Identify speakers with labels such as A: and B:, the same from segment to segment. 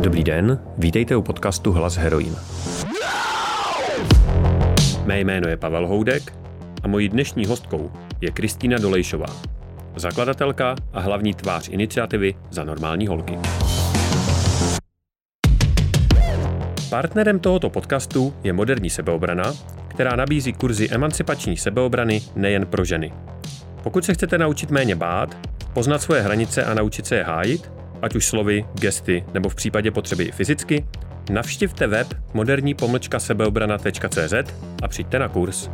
A: Dobrý den, vítejte u podcastu Hlas heroin. Mé jméno je Pavel Houdek a mojí dnešní hostkou je Kristýna Dolejšová, zakladatelka a hlavní tvář iniciativy za normální holky. Partnerem tohoto podcastu je Moderní sebeobrana, která nabízí kurzy emancipační sebeobrany nejen pro ženy. Pokud se chcete naučit méně bát, poznat svoje hranice a naučit se je hájit, ať už slovy, gesty nebo v případě potřeby i fyzicky, navštivte web moderní sebeobrana.cz a přijďte na kurz.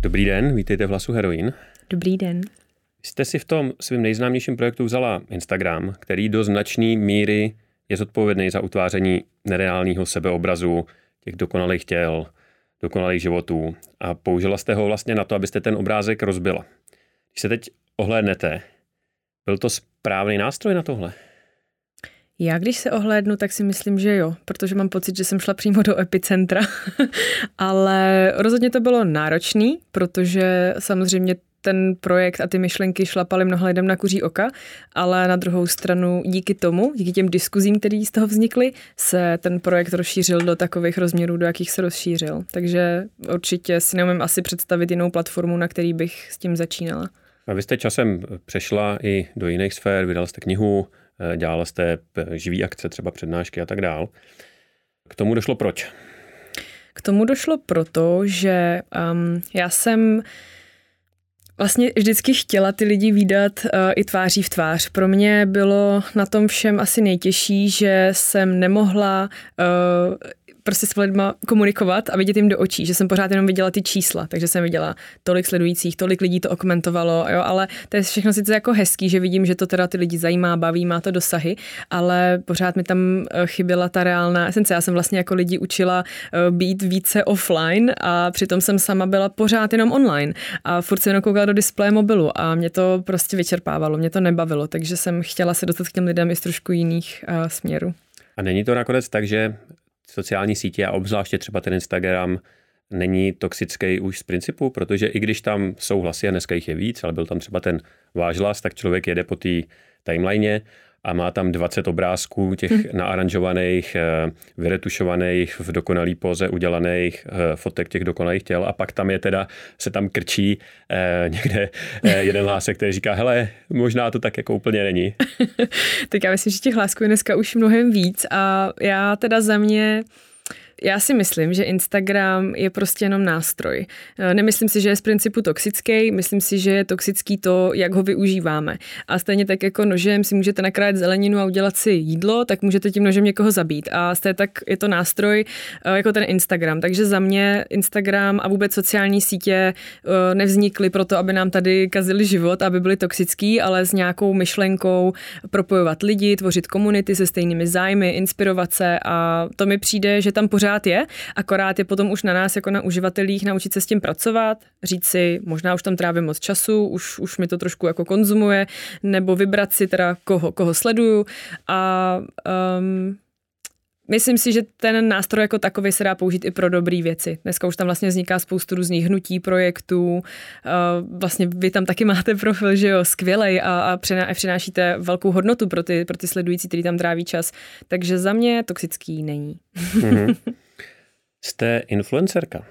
A: Dobrý den, vítejte v Hlasu Heroin.
B: Dobrý den.
A: Jste si v tom svým nejznámějším projektu vzala Instagram, který do značné míry je zodpovědný za utváření nereálního sebeobrazu těch dokonalých těl, dokonalých životů a použila jste ho vlastně na to, abyste ten obrázek rozbila. Když se teď ohlédnete, byl to správný nástroj na tohle?
B: Já když se ohlédnu, tak si myslím, že jo, protože mám pocit, že jsem šla přímo do epicentra, ale rozhodně to bylo náročný, protože samozřejmě ten projekt a ty myšlenky šlapaly mnoha lidem na kuří oka, ale na druhou stranu díky tomu, díky těm diskuzím, které z toho vznikly, se ten projekt rozšířil do takových rozměrů, do jakých se rozšířil. Takže určitě si neumím asi představit jinou platformu, na který bych s tím začínala.
A: A vy jste časem přešla i do jiných sfér, vydala jste knihu, eh, dělala jste eh, živý akce, třeba přednášky a tak dál. K tomu došlo proč?
B: K tomu došlo proto, že um, já jsem vlastně vždycky chtěla ty lidi výdat uh, i tváří v tvář. Pro mě bylo na tom všem asi nejtěžší, že jsem nemohla uh, prostě s lidma komunikovat a vidět jim do očí, že jsem pořád jenom viděla ty čísla, takže jsem viděla tolik sledujících, tolik lidí to okomentovalo, jo, ale to je všechno sice jako hezký, že vidím, že to teda ty lidi zajímá, baví, má to dosahy, ale pořád mi tam eh, chyběla ta reálná esence. Já jsem vlastně jako lidi učila eh, být více offline a přitom jsem sama byla pořád jenom online a furt se jenom koukala do displeje mobilu a mě to prostě vyčerpávalo, mě to nebavilo, takže jsem chtěla se dostat k těm lidem i z trošku jiných uh, směrů.
A: A není to nakonec tak, že sociální sítě a obzvláště třeba ten Instagram není toxický už z principu, protože i když tam jsou hlasy a dneska jich je víc, ale byl tam třeba ten váš hlas, tak člověk jede po té timeline a má tam 20 obrázků těch hmm. naaranžovaných, eh, vyretušovaných, v dokonalý poze udělaných eh, fotek těch dokonalých těl a pak tam je teda, se tam krčí eh, někde eh, jeden hlásek, který říká, hele, možná to tak jako úplně není.
B: tak já myslím, že těch hlásků je dneska už mnohem víc a já teda za mě já si myslím, že Instagram je prostě jenom nástroj. Eh, nemyslím si, že je z principu toxický, myslím si, že je toxický to, jak ho využíváme. A stejně tak jako nožem si můžete nakrájet zeleninu a udělat si jídlo, tak můžete tím nožem někoho zabít. A stejně tak je to nástroj eh, jako ten Instagram. Takže za mě Instagram a vůbec sociální sítě eh, nevznikly proto, aby nám tady kazili život, aby byly toxický, ale s nějakou myšlenkou propojovat lidi, tvořit komunity se stejnými zájmy, inspirovat se a to mi přijde, že tam pořád pořád je, akorát je potom už na nás jako na uživatelích naučit se s tím pracovat, říct si, možná už tam trávím moc času, už, už mi to trošku jako konzumuje, nebo vybrat si teda koho, koho sleduju. A um, Myslím si, že ten nástroj jako takový se dá použít i pro dobré věci. Dneska už tam vlastně vzniká spoustu různých hnutí, projektů. Vlastně vy tam taky máte profil, že jo, skvělej a, a přinášíte velkou hodnotu pro ty, pro ty sledující, který tam tráví čas. Takže za mě toxický není. Mm-hmm.
A: Jste influencerka?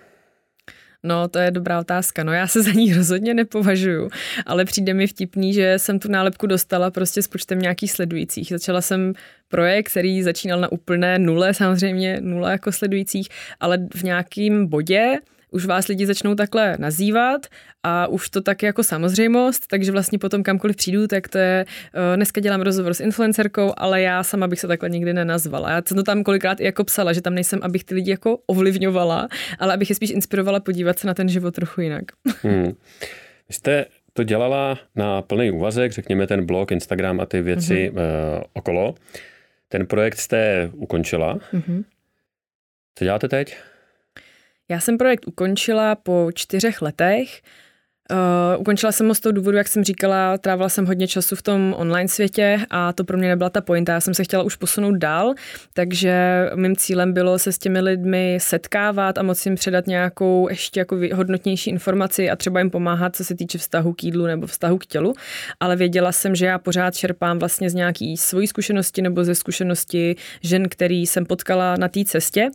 B: No, to je dobrá otázka. No, já se za ní rozhodně nepovažuju, ale přijde mi vtipný, že jsem tu nálepku dostala prostě s počtem nějakých sledujících. Začala jsem projekt, který začínal na úplné nule, samozřejmě nula jako sledujících, ale v nějakém bodě už vás lidi začnou takhle nazývat a už to tak jako samozřejmost, takže vlastně potom kamkoliv přijdu, tak to je, uh, dneska dělám rozhovor s influencerkou, ale já sama bych se takhle nikdy nenazvala. Já jsem to tam kolikrát i jako psala, že tam nejsem, abych ty lidi jako ovlivňovala, ale abych je spíš inspirovala podívat se na ten život trochu jinak. Hmm.
A: Vy jste to dělala na plný úvazek, řekněme ten blog, Instagram a ty věci mm-hmm. uh, okolo. Ten projekt jste ukončila. Mm-hmm. Co děláte teď?
B: Já jsem projekt ukončila po čtyřech letech. Uh, ukončila jsem ho z toho důvodu, jak jsem říkala, trávila jsem hodně času v tom online světě a to pro mě nebyla ta pointa. Já jsem se chtěla už posunout dál, takže mým cílem bylo se s těmi lidmi setkávat a moci jim předat nějakou ještě jako hodnotnější informaci a třeba jim pomáhat, co se týče vztahu k jídlu nebo vztahu k tělu. Ale věděla jsem, že já pořád čerpám vlastně z nějaký svojí zkušenosti nebo ze zkušenosti žen, který jsem potkala na té cestě.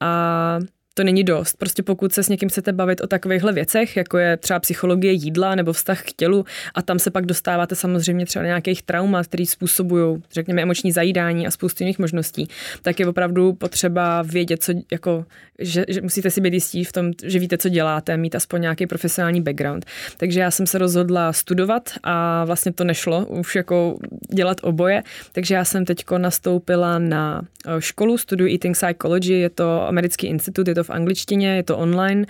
B: A to není dost. Prostě pokud se s někým chcete bavit o takovýchhle věcech, jako je třeba psychologie jídla nebo vztah k tělu, a tam se pak dostáváte samozřejmě třeba nějakých traumat, které způsobují, řekněme, emoční zajídání a spoustu jiných možností, tak je opravdu potřeba vědět, co, jako, že, že musíte si být jistí v tom, že víte, co děláte, mít aspoň nějaký profesionální background. Takže já jsem se rozhodla studovat a vlastně to nešlo už jako dělat oboje, takže já jsem teď nastoupila na eh, školu, studuji Eating Psychology, je to americký institut, je to to v angličtině, je to online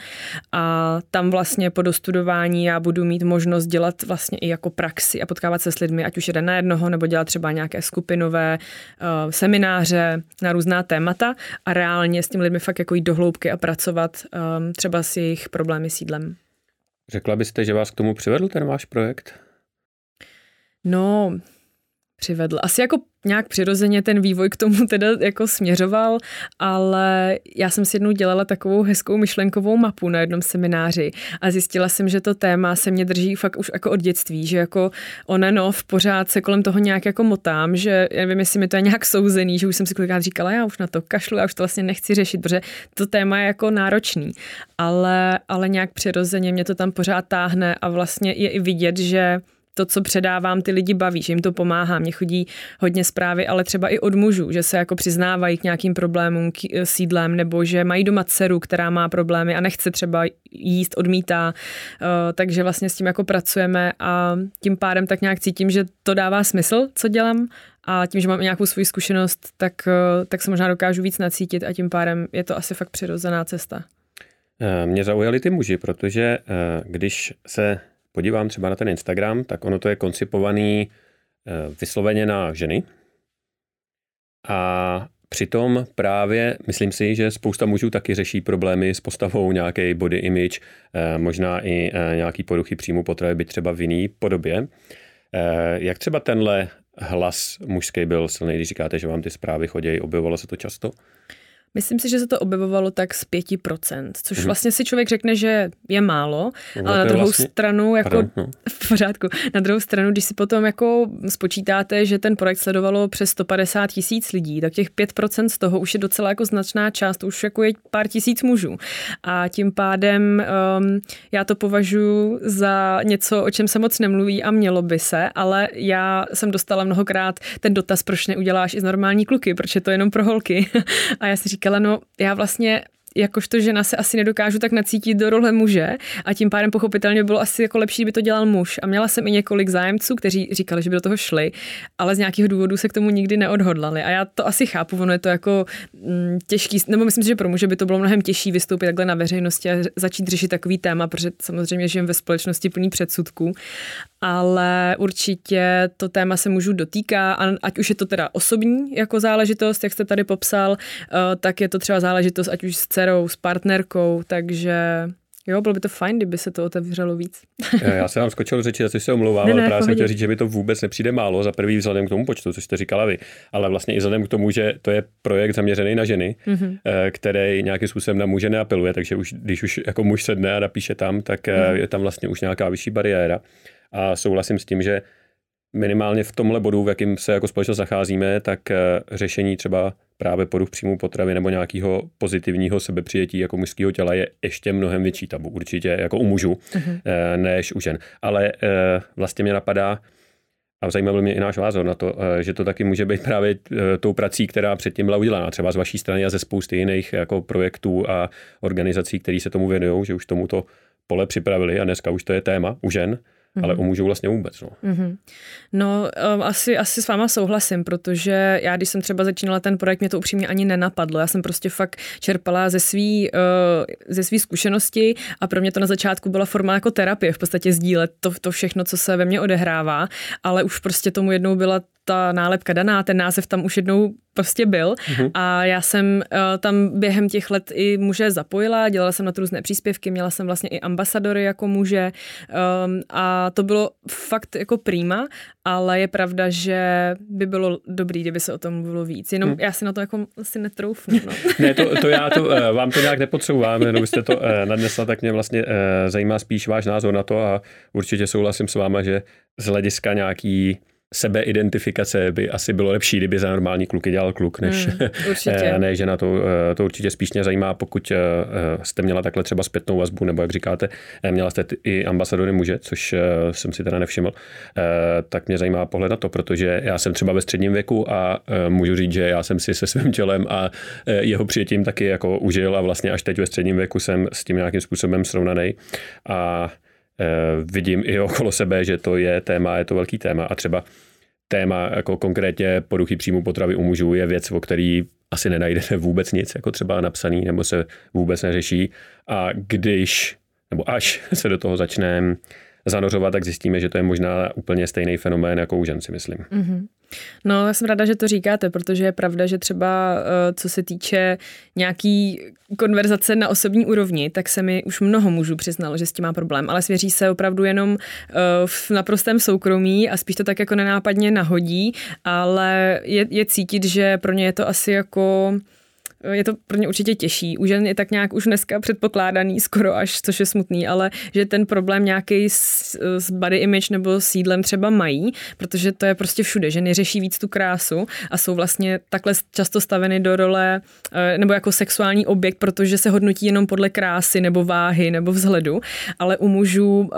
B: a tam vlastně po dostudování já budu mít možnost dělat vlastně i jako praxi a potkávat se s lidmi, ať už jeden na jednoho, nebo dělat třeba nějaké skupinové uh, semináře na různá témata a reálně s těmi lidmi fakt jako jít do hloubky a pracovat um, třeba s jejich problémy s jídlem.
A: Řekla byste, že vás k tomu přivedl ten váš projekt?
B: No, přivedl. Asi jako nějak přirozeně ten vývoj k tomu teda jako směřoval, ale já jsem si jednou dělala takovou hezkou myšlenkovou mapu na jednom semináři a zjistila jsem, že to téma se mě drží fakt už jako od dětství, že jako ono v pořád se kolem toho nějak jako motám, že já nevím, jestli mi to je nějak souzený, že už jsem si kolikrát říkala, já už na to kašlu, já už to vlastně nechci řešit, protože to téma je jako náročný, ale, ale nějak přirozeně mě to tam pořád táhne a vlastně je i vidět, že to, co předávám, ty lidi baví, že jim to pomáhá. Mně chodí hodně zprávy, ale třeba i od mužů, že se jako přiznávají k nějakým problémům k eh, sídlem, nebo že mají doma dceru, která má problémy a nechce třeba jíst, odmítá. Eh, takže vlastně s tím jako pracujeme a tím pádem tak nějak cítím, že to dává smysl, co dělám a tím, že mám nějakou svou zkušenost, tak, eh, tak se možná dokážu víc nacítit a tím pádem je to asi fakt přirozená cesta.
A: Mě zaujali ty muži, protože když se podívám třeba na ten Instagram, tak ono to je koncipovaný eh, vysloveně na ženy. A přitom právě myslím si, že spousta mužů taky řeší problémy s postavou nějaké body image, eh, možná i eh, nějaký poruchy příjmu potravy, by třeba v jiný podobě. Jak třeba tenhle hlas mužský byl silný, když říkáte, že vám ty zprávy chodí, objevovalo se to často?
B: Myslím si, že se to objevovalo tak z 5%, což hmm. vlastně si člověk řekne, že je málo, no, ale na druhou vlastně... stranu, jako Pardon, no. v pořádku, na druhou stranu, když si potom jako spočítáte, že ten projekt sledovalo přes 150 tisíc lidí, tak těch 5% z toho už je docela jako značná část, už jako je pár tisíc mužů. A tím pádem um, já to považuji za něco, o čem se moc nemluví a mělo by se, ale já jsem dostala mnohokrát ten dotaz, proč neuděláš i z normální kluky, proč je to jenom pro holky. a já si říkám, říkala, no já vlastně jakožto žena se asi nedokážu tak nacítit do role muže a tím pádem pochopitelně bylo asi jako lepší, kdyby to dělal muž. A měla jsem i několik zájemců, kteří říkali, že by do toho šli, ale z nějakého důvodu se k tomu nikdy neodhodlali. A já to asi chápu, ono je to jako mm, těžký, nebo myslím si, že pro muže by to bylo mnohem těžší vystoupit takhle na veřejnosti a začít řešit takový téma, protože samozřejmě žijeme ve společnosti plný předsudků ale určitě to téma se můžu dotýká, ať už je to teda osobní jako záležitost, jak jste tady popsal, eh, tak je to třeba záležitost ať už s dcerou, s partnerkou, takže Jo, bylo by to fajn, kdyby se to otevřelo víc.
A: Já se vám skočil do řeči, za což se omlouvám, ne, ne, ale právě jsem chtěl říct, že by to vůbec nepřijde málo, za prvý vzhledem k tomu počtu, co jste říkala vy, ale vlastně i vzhledem k tomu, že to je projekt zaměřený na ženy, mm-hmm. který nějakým způsobem na muže neapeluje, takže už, když už jako muž sedne a napíše tam, tak mm-hmm. je tam vlastně už nějaká vyšší bariéra. A souhlasím s tím, že minimálně v tomhle bodu, v jakým se jako společnost zacházíme, tak eh, řešení třeba právě poruch příjmu potravy nebo nějakého pozitivního sebepřijetí jako mužského těla je ještě mnohem větší tabu, určitě jako u mužů, uh-huh. než u žen. Ale eh, vlastně mě napadá, a zajímavý mě i náš názor na to, že to taky může být právě tou prací, která předtím byla udělána, třeba z vaší strany a ze spousty jiných jako projektů a organizací, které se tomu věnují, že už tomuto pole připravili a dneska už to je téma u žen, mm-hmm. ale u mužů vlastně vůbec. No,
B: mm-hmm. no um, asi, asi s váma souhlasím, protože já, když jsem třeba začínala ten projekt, mě to upřímně ani nenapadlo. Já jsem prostě fakt čerpala ze svý, uh, ze svý zkušenosti a pro mě to na začátku byla forma jako terapie, v podstatě sdílet to, to všechno, co se ve mně odehrává, ale už prostě tomu jednou byla ta nálepka daná, ten název tam už jednou prostě byl mm-hmm. a já jsem uh, tam během těch let i muže zapojila, dělala jsem na to různé příspěvky, měla jsem vlastně i ambasadory jako muže um, a to bylo fakt jako prýma, ale je pravda, že by bylo dobrý, kdyby se o tom mluvilo víc. Jenom mm. já si na to jako asi netroufnu. No.
A: ne, to, to já to, uh, vám to nějak nepotřebovám, jenom byste to uh, nadnesla, tak mě vlastně uh, zajímá spíš váš názor na to a určitě souhlasím s váma, že z hlediska nějaký sebeidentifikace by asi bylo lepší, kdyby za normální kluky dělal kluk, než hmm, ne žena. To, eh, to určitě spíš mě zajímá, pokud eh, jste měla takhle třeba zpětnou vazbu, nebo jak říkáte, měla jste i ambasadory muže, což jsem si teda nevšiml, tak mě zajímá pohled na to, protože já jsem třeba ve středním věku a můžu říct, že já jsem si se svým tělem a jeho přijetím taky jako užil a vlastně až teď ve středním věku jsem s tím nějakým způsobem srovnaný. A Eh, vidím i okolo sebe, že to je téma, je to velký téma a třeba téma jako konkrétně poruchy příjmu potravy u mužů je věc, o který asi nenajdete vůbec nic, jako třeba napsaný, nebo se vůbec neřeší. A když, nebo až se do toho začne zanořovat, tak zjistíme, že to je možná úplně stejný fenomén jako u žen, si myslím. Mm-hmm.
B: No, já jsem ráda, že to říkáte, protože je pravda, že třeba eh, co se týče nějaký konverzace na osobní úrovni, tak se mi už mnoho mužů přiznalo, že s tím má problém, ale svěří se opravdu jenom eh, v naprostém soukromí a spíš to tak jako nenápadně nahodí, ale je, je cítit, že pro ně je to asi jako je to pro ně určitě těžší. U žen je tak nějak už dneska předpokládaný skoro až, což je smutný, ale že ten problém nějaký s, s body image nebo sídlem třeba mají, protože to je prostě všude. Ženy řeší víc tu krásu a jsou vlastně takhle často staveny do role eh, nebo jako sexuální objekt, protože se hodnotí jenom podle krásy nebo váhy nebo vzhledu, ale u mužů, um,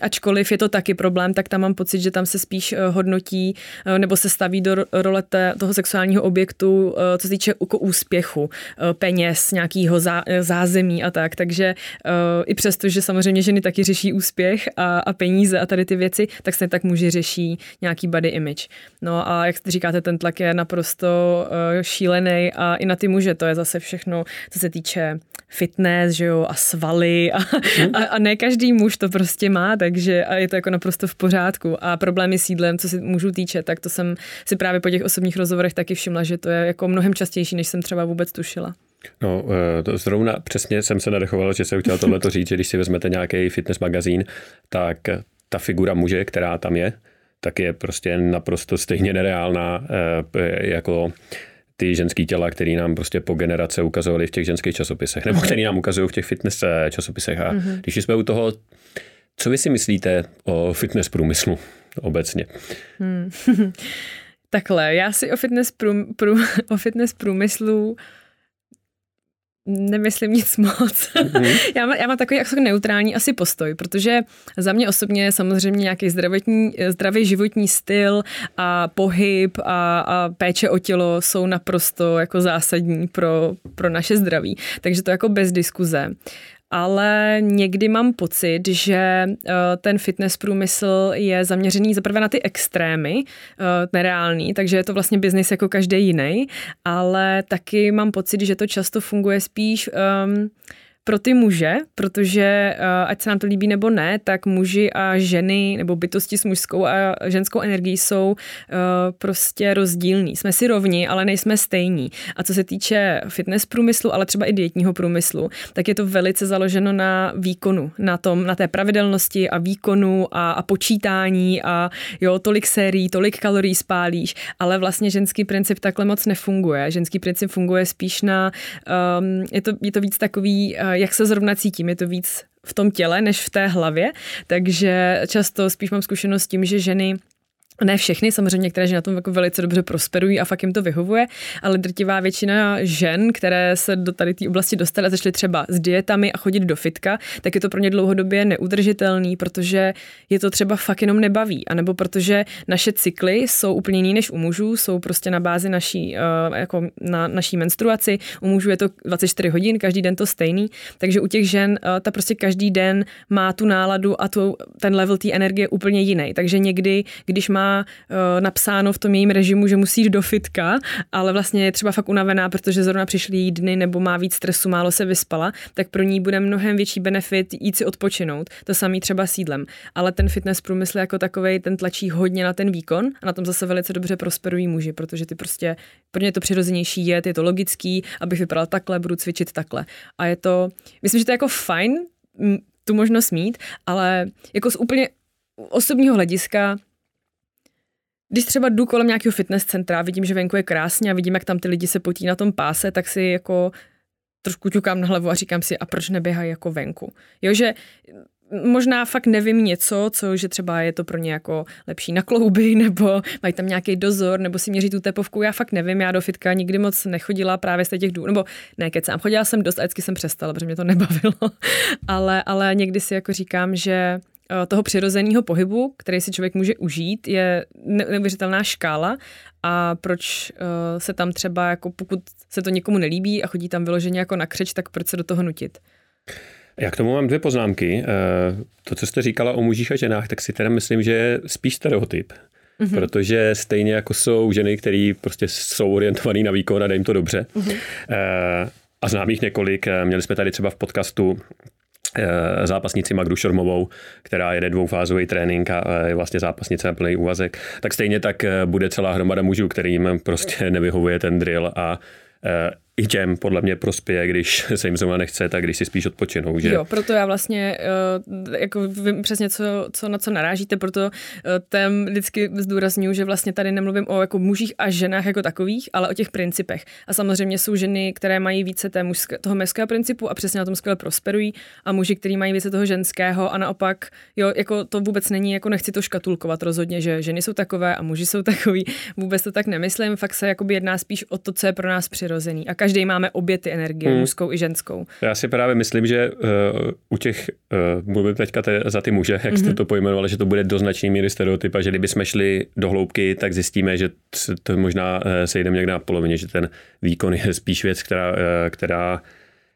B: ačkoliv je to taky problém, tak tam mám pocit, že tam se spíš eh, hodnotí eh, nebo se staví do role toho sexuálního objektu, co se týče jako úspěchu úspěchu, eh, peněz, nějakého zázemí a tak. Takže uh, i přesto, že samozřejmě ženy taky řeší úspěch a, a peníze a tady ty věci, tak se tak muži řeší nějaký body image. No a jak říkáte, ten tlak je naprosto šílený a i na ty muže to je zase všechno, co se týče fitness, že jo, a svaly a, a, a ne každý muž to prostě má, takže a je to jako naprosto v pořádku. A problémy s jídlem, co se mužů týče, tak to jsem si právě po těch osobních rozhovorech taky všimla, že to je jako mnohem častější, než jsem třeba vůbec tušila.
A: No, eh, to zrovna přesně jsem se nadechoval, že jsem chtěl tohle říct, že když si vezmete nějaký fitness magazín, tak ta figura muže, která tam je, tak je prostě naprosto stejně nereálná eh, jako ty ženské těla, které nám prostě po generace ukazovali v těch ženských časopisech, nebo které nám ukazují v těch fitness eh, časopisech. A mm-hmm. když jsme u toho, co vy si myslíte o fitness průmyslu obecně? Hmm.
B: Takhle, já si o fitness, prům, prů, o fitness průmyslu nemyslím nic moc. Mm-hmm. já, má, já mám takový jako neutrální asi postoj, protože za mě osobně samozřejmě nějaký zdravotní, zdravý životní styl a pohyb a, a péče o tělo jsou naprosto jako zásadní pro, pro naše zdraví. Takže to jako bez diskuze ale někdy mám pocit, že eh, ten fitness průmysl je zaměřený zaprvé na ty extrémy, eh, nereální, takže je to vlastně biznis jako každý jiný, ale taky mám pocit, že to často funguje spíš um, pro ty muže, protože eh, ať se nám to líbí nebo ne, tak muži a ženy nebo bytosti s mužskou a ženskou energií jsou eh, prostě rozdílní. Jsme si rovni, ale nejsme stejní. A co se týče fitness průmyslu, ale třeba i dietního průmyslu, tak je to velice založeno na výkonu, na tom, na té pravidelnosti a výkonu a, a počítání a jo, tolik sérií, tolik kalorií spálíš, ale vlastně ženský princip takhle moc nefunguje. Ženský princip funguje spíš na, um, je, to, je to víc takový uh, jak se zrovna cítím. Je to víc v tom těle, než v té hlavě, takže často spíš mám zkušenost s tím, že ženy ne všechny, samozřejmě některé ženy na tom jako velice dobře prosperují a fakt jim to vyhovuje, ale drtivá většina žen, které se do tady té oblasti dostaly a začaly třeba s dietami a chodit do fitka, tak je to pro ně dlouhodobě neudržitelný, protože je to třeba fakt jenom nebaví, anebo protože naše cykly jsou úplně jiný než u mužů, jsou prostě na bázi naší, uh, jako na naší menstruaci, u mužů je to 24 hodin, každý den to stejný, takže u těch žen uh, ta prostě každý den má tu náladu a tu, ten level té energie úplně jiný, takže někdy, když má uh, napsáno v tom jejím režimu, že musí jít do fitka, ale vlastně je třeba fakt unavená, protože zrovna přišly dny nebo má víc stresu, málo se vyspala, tak pro ní bude mnohem větší benefit jít si odpočinout. To samý třeba sídlem. Ale ten fitness průmysl jako takový, ten tlačí hodně na ten výkon a na tom zase velice dobře prosperují muži, protože ty prostě, pro ně je to přirozenější jet, je to logický, abych vypadal takhle, budu cvičit takhle. A je to, myslím, že to je jako fajn tu možnost mít, ale jako z úplně osobního hlediska když třeba jdu kolem nějakého fitness centra, vidím, že venku je krásně a vidím, jak tam ty lidi se potí na tom páse, tak si jako trošku ťukám na hlavu a říkám si, a proč neběhají jako venku. Jo, že možná fakt nevím něco, co, že třeba je to pro ně jako lepší na klouby, nebo mají tam nějaký dozor, nebo si měří tu tepovku, já fakt nevím, já do fitka nikdy moc nechodila právě z těch důvodů, nebo ne, kecám, chodila jsem dost a vždycky jsem přestala, protože mě to nebavilo, ale, ale někdy si jako říkám, že toho přirozeného pohybu, který si člověk může užít, je neuvěřitelná škála a proč uh, se tam třeba, jako pokud se to někomu nelíbí a chodí tam vyloženě jako na křeč, tak proč se do toho nutit?
A: Já k tomu mám dvě poznámky. Eh, to, co jste říkala o mužích a ženách, tak si teda myslím, že je spíš stereotyp. Mm-hmm. Protože stejně jako jsou ženy, které prostě jsou orientované na výkon a jim to dobře. Mm-hmm. A znám jich několik. Eh, měli jsme tady třeba v podcastu zápasnici Magdu Šormovou, která jede dvoufázový trénink a je vlastně zápasnice na plný úvazek, tak stejně tak bude celá hromada mužů, kterým prostě nevyhovuje ten drill a i těm podle mě prospěje, když se jim zrovna nechce, tak když si spíš odpočinou. Že?
B: Jo, proto já vlastně uh, jako vím přesně, co, co, na co narážíte, proto uh, tam vždycky zdůraznuju, že vlastně tady nemluvím o jako mužích a ženách jako takových, ale o těch principech. A samozřejmě jsou ženy, které mají více té mužské, toho mužského principu a přesně na tom skvěle prosperují a muži, kteří mají více toho ženského a naopak, jo, jako to vůbec není, jako nechci to škatulkovat rozhodně, že ženy jsou takové a muži jsou takový, vůbec to tak nemyslím, fakt se jedná spíš o to, co je pro nás přirozený. A každý máme obě ty energie, hmm. mužskou i ženskou.
A: Já si právě myslím, že uh, u těch, uh, mluvím teďka te, za ty muže, jak mm-hmm. jste mhm. to pojmenovali, že to bude do značné míry stereotyp a že kdyby jsme šli do hloubky, tak zjistíme, že to možná uh, sejdeme někde na polovině, že ten výkon je spíš věc, která, uh, která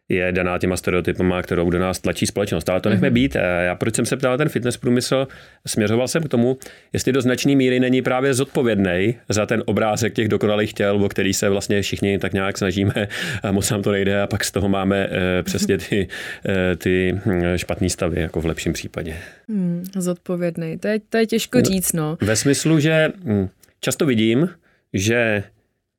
A: je daná těma stereotypama, kterou do nás tlačí společnost. Ale to nechme mhm. být. Já proč jsem se ptal ten fitness průmysl, směřoval jsem k tomu, jestli do značné míry není právě zodpovědný za ten obrázek těch dokonalých těl, o který se vlastně všichni tak nějak snažíme a moc nám to nejde a pak z toho máme eh, přesně ty, eh, ty hm, špatné stavy, jako v lepším případě.
B: Hmm, zodpovědný, to je, to je těžko říct, no.
A: Ve smyslu, že hm, často vidím, že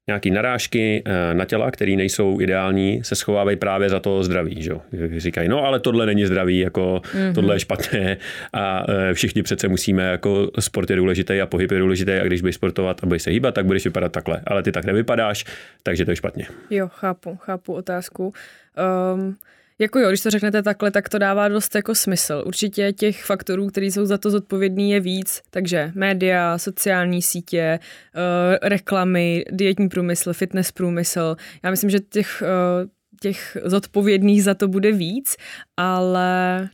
A: nějaký narážky eh, na těla, které nejsou ideální, se schovávají právě za to zdraví. Že? Říkají, no ale tohle není zdraví, jako mm-hmm. tohle je špatné a eh, všichni přece musíme, jako sport je důležitý a pohyb je důležitý a když budeš sportovat a budeš se hýbat, tak budeš vypadat takhle. Ale ty tak nevypadáš, takže to je špatně.
B: Jo, chápu, chápu otázku. Um, jako jo, když to řeknete takhle, tak to dává dost jako smysl. Určitě těch faktorů, který jsou za to zodpovědný, je víc. Takže média, sociální sítě, uh, reklamy, dietní průmysl, fitness průmysl. Já myslím, že těch, uh, těch zodpovědných za to bude víc, ale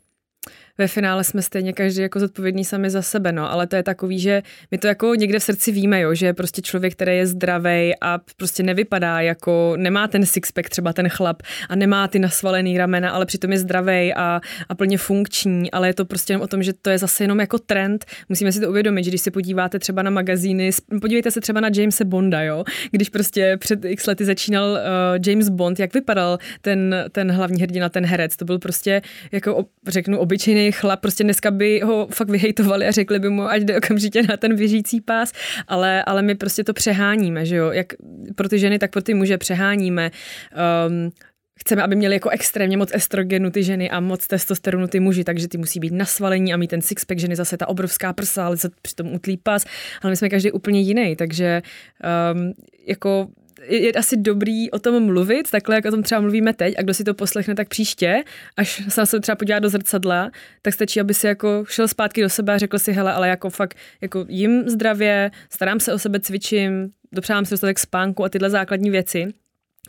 B: ve finále jsme stejně každý jako zodpovědný sami za sebe, no, ale to je takový, že my to jako někde v srdci víme, jo, že prostě člověk, který je zdravý a prostě nevypadá jako, nemá ten sixpack třeba ten chlap a nemá ty nasvalený ramena, ale přitom je zdravý a, a plně funkční, ale je to prostě jenom o tom, že to je zase jenom jako trend. Musíme si to uvědomit, že když se podíváte třeba na magazíny, podívejte se třeba na Jamesa Bonda, jo, když prostě před x lety začínal uh, James Bond, jak vypadal ten, ten hlavní hrdina, ten herec, to byl prostě jako, řeknu, obyčejný chlap, prostě dneska by ho fakt vyhejtovali a řekli by mu, ať jde okamžitě na ten běžící pás, ale, ale my prostě to přeháníme, že jo, jak pro ty ženy, tak pro ty muže přeháníme. Um, chceme, aby měli jako extrémně moc estrogenu ty ženy a moc testosteronu ty muži, takže ty musí být nasvalení a mít ten sixpack, ženy zase ta obrovská prsa, ale se přitom utlí pas, ale my jsme každý úplně jiný, takže um, jako je asi dobrý o tom mluvit, takhle, jak o tom třeba mluvíme teď, a kdo si to poslechne tak příště, až se se třeba podívá do zrcadla, tak stačí, aby si jako šel zpátky do sebe a řekl si, hele, ale jako fakt jako jim zdravě, starám se o sebe, cvičím, dopřávám si dostatek spánku a tyhle základní věci.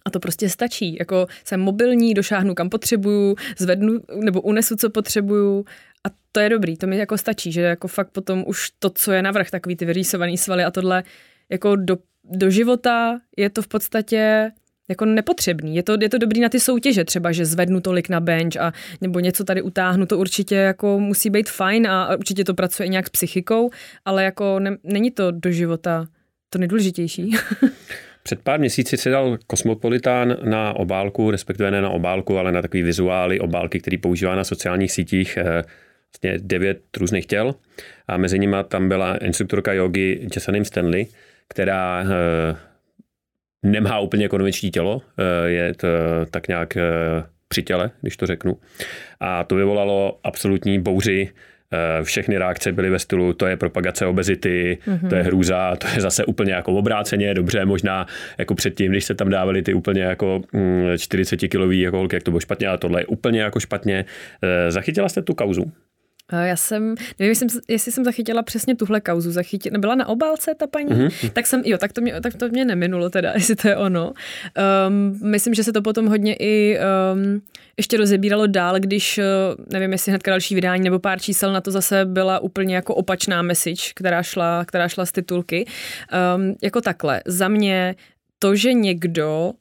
B: A to prostě stačí. Jako jsem mobilní, došáhnu kam potřebuju, zvednu nebo unesu, co potřebuju a to je dobrý, to mi jako stačí, že jako fakt potom už to, co je navrh, takový ty vyrýsovaný svaly a tohle, jako do do života je to v podstatě jako nepotřebný. Je to, je to dobrý na ty soutěže, třeba, že zvednu tolik na bench a nebo něco tady utáhnu, to určitě jako musí být fajn a určitě to pracuje nějak s psychikou, ale jako ne, není to do života to nejdůležitější.
A: Před pár měsíci se dal Kosmopolitán na obálku, respektive ne na obálku, ale na takový vizuály obálky, který používá na sociálních sítích eh, vlastně devět různých těl a mezi nimi tam byla instruktorka jogy Jessanim Stanley, která eh, nemá úplně konvenční tělo, eh, je to tak nějak při těle, když to řeknu. A to vyvolalo absolutní bouři Eh, všechny reakce byly ve stylu, to je propagace obezity, mm-hmm. to je hrůza, to je zase úplně jako obráceně, dobře, možná jako předtím, když se tam dávali ty úplně jako 40 mm, kilový jako holky, jak to bylo špatně, ale tohle je úplně jako špatně. Eh, zachytila jste tu kauzu?
B: Já jsem, nevím, jestli, jestli jsem zachytila přesně tuhle kauzu. Zachytila, nebyla na obálce ta paní? Mm-hmm. Tak jsem, jo, tak to, mě, tak to mě neminulo teda, jestli to je ono. Um, myslím, že se to potom hodně i um, ještě rozebíralo dál, když, uh, nevím, jestli hnedka další vydání nebo pár čísel na to zase byla úplně jako opačná message, která šla, která šla z titulky. Um, jako takhle, za mě to, že někdo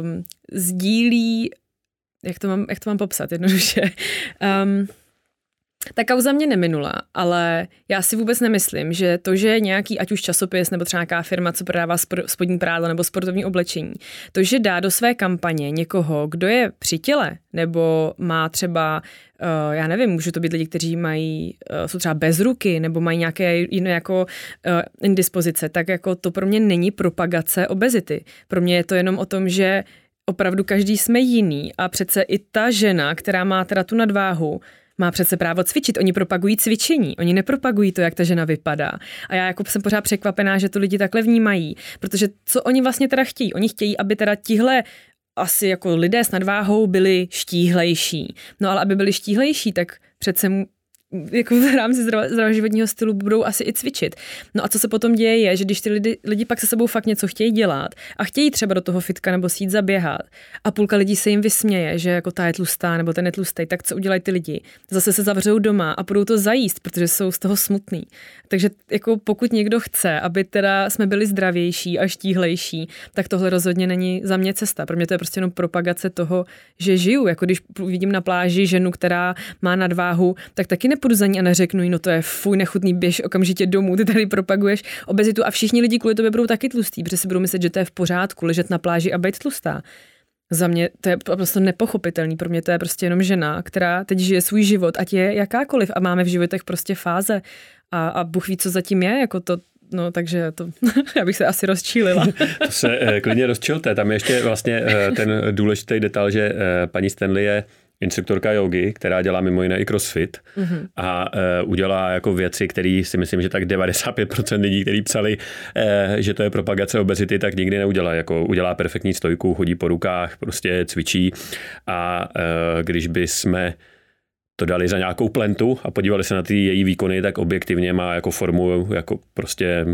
B: um, sdílí, jak to mám, jak to mám popsat jednoduše, um, ta kauza mě neminula, ale já si vůbec nemyslím, že to, že nějaký, ať už časopis nebo třeba nějaká firma, co prodává spodní prádlo nebo sportovní oblečení, to, že dá do své kampaně někoho, kdo je při těle nebo má třeba, uh, já nevím, můžu to být lidi, kteří mají, uh, jsou třeba bez ruky nebo mají nějaké jiné jako uh, indispozice, tak jako to pro mě není propagace obezity. Pro mě je to jenom o tom, že opravdu každý jsme jiný a přece i ta žena, která má teda tu nadváhu, má přece právo cvičit. Oni propagují cvičení, oni nepropagují to, jak ta žena vypadá. A já jako jsem pořád překvapená, že to lidi takhle vnímají, protože co oni vlastně teda chtějí? Oni chtějí, aby teda tihle asi jako lidé s nadváhou byli štíhlejší. No ale aby byli štíhlejší, tak přece jako v rámci zdravého životního stylu budou asi i cvičit. No a co se potom děje je, že když ty lidi, lidi pak se sebou fakt něco chtějí dělat a chtějí třeba do toho fitka nebo sít zaběhat a půlka lidí se jim vysměje, že jako ta je tlustá nebo ten je tlustý, tak co udělají ty lidi? Zase se zavřou doma a budou to zajíst, protože jsou z toho smutný. Takže jako pokud někdo chce, aby teda jsme byli zdravější a štíhlejší, tak tohle rozhodně není za mě cesta. Pro mě to je prostě jenom propagace toho, že žiju. Jako když vidím na pláži ženu, která má nadváhu, tak taky nepůjdu za ní a neřeknu jí, no to je fuj nechutný, běž okamžitě domů, ty tady propaguješ obezitu a všichni lidi kvůli tobě budou taky tlustý, protože si budou myslet, že to je v pořádku, ležet na pláži a být tlustá. Za mě to je prostě nepochopitelný. Pro mě to je prostě jenom žena, která teď žije svůj život, ať je jakákoliv a máme v životech prostě fáze a, a Bůh ví, co zatím je, jako to, No, takže to, já bych se asi rozčílila.
A: to se eh, klidně rozčilte. Tam je ještě vlastně eh, ten důležitý detail, že eh, paní Stanley je instruktorka jogy, která dělá mimo jiné i crossfit mm-hmm. a uh, udělá jako věci, které si myslím, že tak 95% lidí, kteří psali, uh, že to je propagace obezity, tak nikdy neudělá. Jako udělá perfektní stojku, chodí po rukách, prostě cvičí a uh, když by jsme to dali za nějakou plentu a podívali se na ty její výkony, tak objektivně má jako formu jako prostě,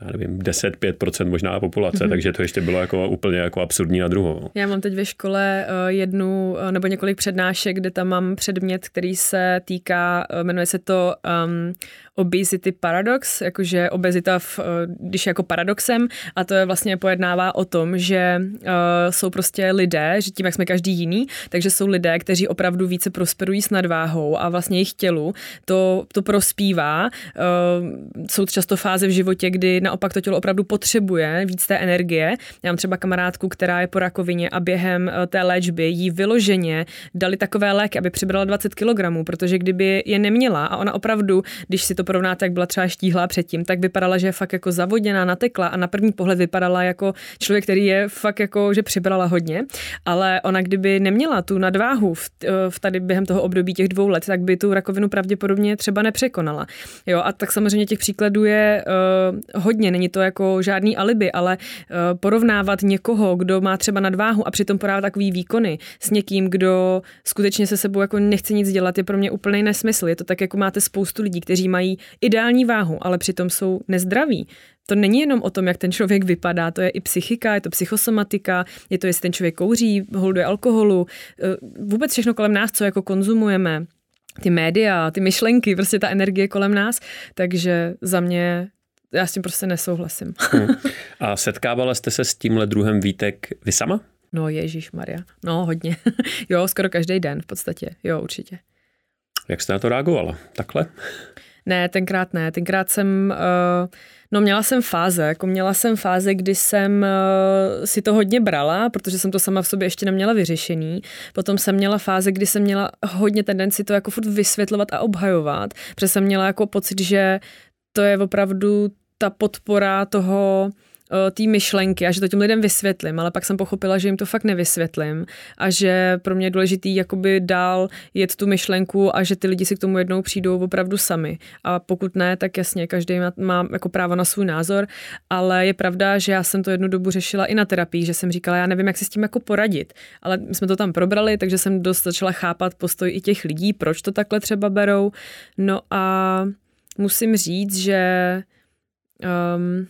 A: já nevím, 10-5% možná populace, mm-hmm. takže to ještě bylo jako úplně jako absurdní na druhou.
B: Já mám teď ve škole eh, jednu eh, nebo několik přednášek, kde tam mám předmět, který se týká, eh, jmenuje se to um, obesity paradox, jakože obezita, v, když je jako paradoxem a to je vlastně pojednává o tom, že uh, jsou prostě lidé, že tím, jak jsme každý jiný, takže jsou lidé, kteří opravdu více prosperují s nadváhou a vlastně jejich tělu to, to prospívá. Uh, jsou často fáze v životě, kdy naopak to tělo opravdu potřebuje víc té energie. Já mám třeba kamarádku, která je po rakovině a během té léčby jí vyloženě dali takové léky, aby přibrala 20 kg, protože kdyby je neměla a ona opravdu, když si to porovnáte, jak byla třeba štíhlá předtím, tak vypadala, že je fakt jako zavoděná, natekla a na první pohled vypadala jako člověk, který je fakt jako, že přibrala hodně, ale ona kdyby neměla tu nadváhu v, v tady během toho období těch dvou let, tak by tu rakovinu pravděpodobně třeba nepřekonala. Jo, a tak samozřejmě těch příkladů je uh, hodně, není to jako žádný alibi, ale uh, porovnávat někoho, kdo má třeba nadváhu a přitom podává takový výkony s někým, kdo skutečně se sebou jako nechce nic dělat, je pro mě úplný nesmysl. Je to tak, jako máte spoustu lidí, kteří mají ideální váhu, ale přitom jsou nezdraví. To není jenom o tom, jak ten člověk vypadá, to je i psychika, je to psychosomatika, je to, jestli ten člověk kouří, holduje alkoholu, eh, vůbec všechno kolem nás, co jako konzumujeme, ty média, ty myšlenky, prostě ta energie kolem nás, takže za mě já s tím prostě nesouhlasím.
A: Hmm. A setkávala jste se s tímhle druhem výtek vy sama?
B: No Ježíš Maria, no hodně. jo, skoro každý den v podstatě, jo určitě.
A: Jak jste na to reagovala? Takhle?
B: Ne, tenkrát ne. Tenkrát jsem, uh, no měla jsem fáze, jako měla jsem fáze, kdy jsem uh, si to hodně brala, protože jsem to sama v sobě ještě neměla vyřešený. Potom jsem měla fáze, kdy jsem měla hodně tendenci to jako furt vysvětlovat a obhajovat, protože jsem měla jako pocit, že to je opravdu ta podpora toho, Eh, té myšlenky a že to těm lidem vysvětlím, ale pak jsem pochopila, že jim to fakt nevysvětlím a že pro mě je důležitý jakoby dál jet tu myšlenku a že ty lidi si k tomu jednou přijdou opravdu sami. A pokud ne, tak jasně, každý má, má jako právo na svůj názor, ale je pravda, že já jsem to jednu dobu řešila i na terapii, že jsem říkala, já nevím, jak si s tím jako poradit, ale my jsme to tam probrali, takže jsem dost začala chápat postoj i těch lidí, proč to takhle třeba berou. No a musím říct, že um,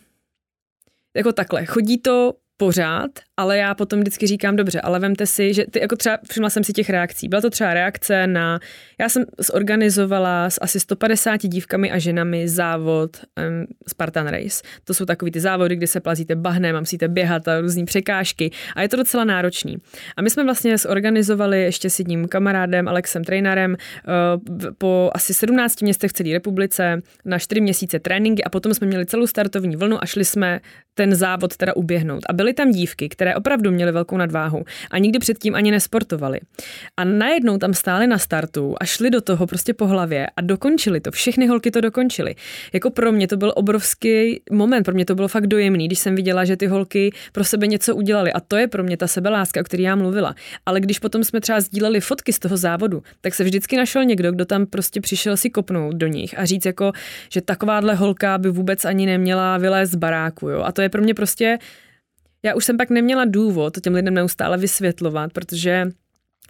B: jako takhle, chodí to pořád, ale já potom vždycky říkám, dobře, ale vemte si, že ty, jako třeba všimla jsem si těch reakcí. Byla to třeba reakce na, já jsem zorganizovala s asi 150 dívkami a ženami závod um, Spartan Race. To jsou takový ty závody, kde se plazíte bahnem musíte běhat a různý překážky a je to docela náročný. A my jsme vlastně zorganizovali ještě s jedním kamarádem, Alexem Trainerem, uh, po asi 17 městech celé republice na 4 měsíce tréninky a potom jsme měli celou startovní vlnu a šli jsme ten závod teda uběhnout. A byly tam dívky, které které opravdu měly velkou nadváhu a nikdy předtím ani nesportovali. A najednou tam stáli na startu a šli do toho prostě po hlavě a dokončili to. Všechny holky to dokončily. Jako pro mě to byl obrovský moment, pro mě to bylo fakt dojemný, když jsem viděla, že ty holky pro sebe něco udělali. A to je pro mě ta sebeláska, o které já mluvila. Ale když potom jsme třeba sdíleli fotky z toho závodu, tak se vždycky našel někdo, kdo tam prostě přišel si kopnout do nich a říct jako, že takováhle holka by vůbec ani neměla vylézt z baráku. Jo? A to je pro mě prostě já už jsem pak neměla důvod to těm lidem neustále vysvětlovat, protože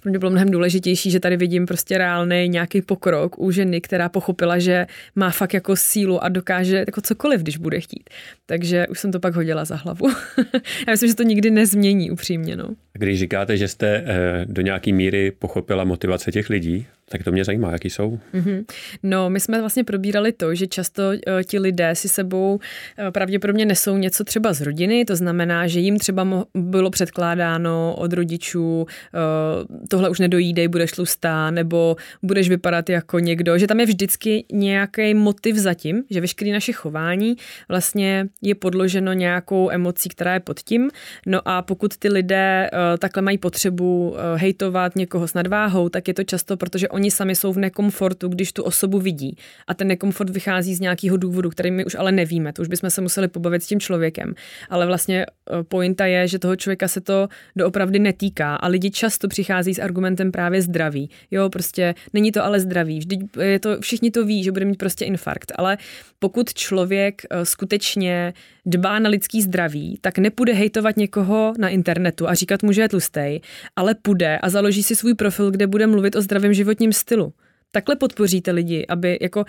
B: pro mě bylo mnohem důležitější, že tady vidím prostě reálný nějaký pokrok u ženy, která pochopila, že má fakt jako sílu a dokáže jako cokoliv, když bude chtít. Takže už jsem to pak hodila za hlavu. Já myslím, že to nikdy nezmění upřímně. No.
A: Když říkáte, že jste eh, do nějaké míry pochopila motivace těch lidí, tak to mě zajímá, jaký jsou. Mm-hmm.
B: No, my jsme vlastně probírali to, že často uh, ti lidé si sebou uh, pravděpodobně nesou něco třeba z rodiny, to znamená, že jim třeba mo- bylo předkládáno od rodičů, uh, tohle už nedojídej, budeš tlustá, nebo budeš vypadat jako někdo, že tam je vždycky nějaký motiv zatím, že veškeré naše chování vlastně je podloženo nějakou emocí, která je pod tím. No a pokud ty lidé uh, takhle mají potřebu uh, hejtovat někoho s nadváhou, tak je to často, protože oni sami jsou v nekomfortu, když tu osobu vidí. A ten nekomfort vychází z nějakého důvodu, který my už ale nevíme. To už bychom se museli pobavit s tím člověkem. Ale vlastně eh, pointa je, že toho člověka se to doopravdy netýká a lidi často přichází s argumentem právě zdraví. Jo, prostě není to ale zdraví. Vždyť je to, všichni to ví, že bude mít prostě infarkt. Ale pokud člověk eh, skutečně dbá na lidský zdraví, tak nepůjde hejtovat někoho na internetu a říkat mu, že je tlustej, ale půjde a založí si svůj profil, kde bude mluvit o zdravém životním stylu. Takhle podpoříte lidi, aby jako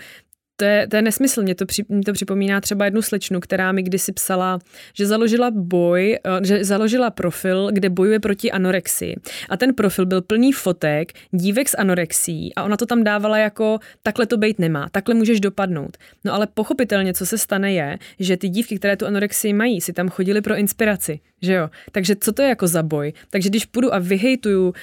B: to je, to je nesmysl. Mě to, při, mě to připomíná třeba jednu slečnu, která mi kdysi psala, že založila boj, eh, že založila profil, kde bojuje proti anorexii. A ten profil byl plný fotek dívek s anorexí a ona to tam dávala jako takhle to být nemá, takhle můžeš dopadnout. No ale pochopitelně, co se stane je, že ty dívky, které tu anorexii mají, si tam chodily pro inspiraci, že jo? Takže co to je jako za boj? Takže když půjdu a vyhejtuju uh,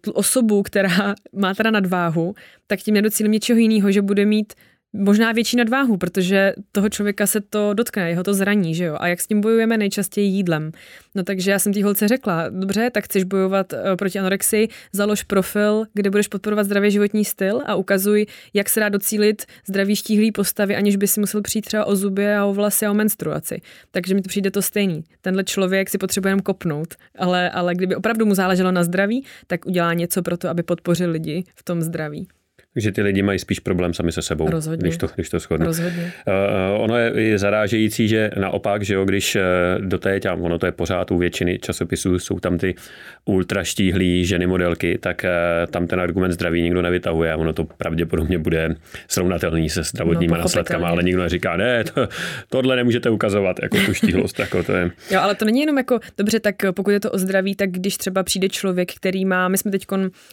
B: tu osobu, která má teda nadváhu, tak tím nedocílím něčeho jiného, že bude mít možná větší nadváhu, protože toho člověka se to dotkne, jeho to zraní, že jo? A jak s tím bojujeme nejčastěji jídlem. No takže já jsem té holce řekla, dobře, tak chceš bojovat uh, proti anorexii, založ profil, kde budeš podporovat zdravý životní styl a ukazuj, jak se dá docílit zdravý štíhlý postavy, aniž by si musel přijít třeba o zuby a o vlasy a o menstruaci. Takže mi to přijde to stejný. Tenhle člověk si potřebuje jen kopnout, ale, ale kdyby opravdu mu záleželo na zdraví, tak udělá něco pro to, aby podpořil lidi v tom zdraví.
A: Takže ty lidi mají spíš problém sami se sebou,
B: Rozhodně.
A: když to, když to shodnu.
B: Rozhodně.
A: Uh, ono je, je zarážející, že naopak, že jo, když eh, do té, tam, ono to je pořád u většiny časopisů, jsou tam ty ultra štíhlí ženy modelky, tak uh, tam ten argument zdraví nikdo nevytahuje a ono to pravděpodobně bude srovnatelný se zdravotníma no, následkama, ale nikdo neříká, ne, to, tohle nemůžete ukazovat, jako tu štíhlost, jako to je.
B: Jo, ale to není jenom jako, dobře, tak pokud je to o zdraví, tak když třeba přijde člověk, který má, my jsme teď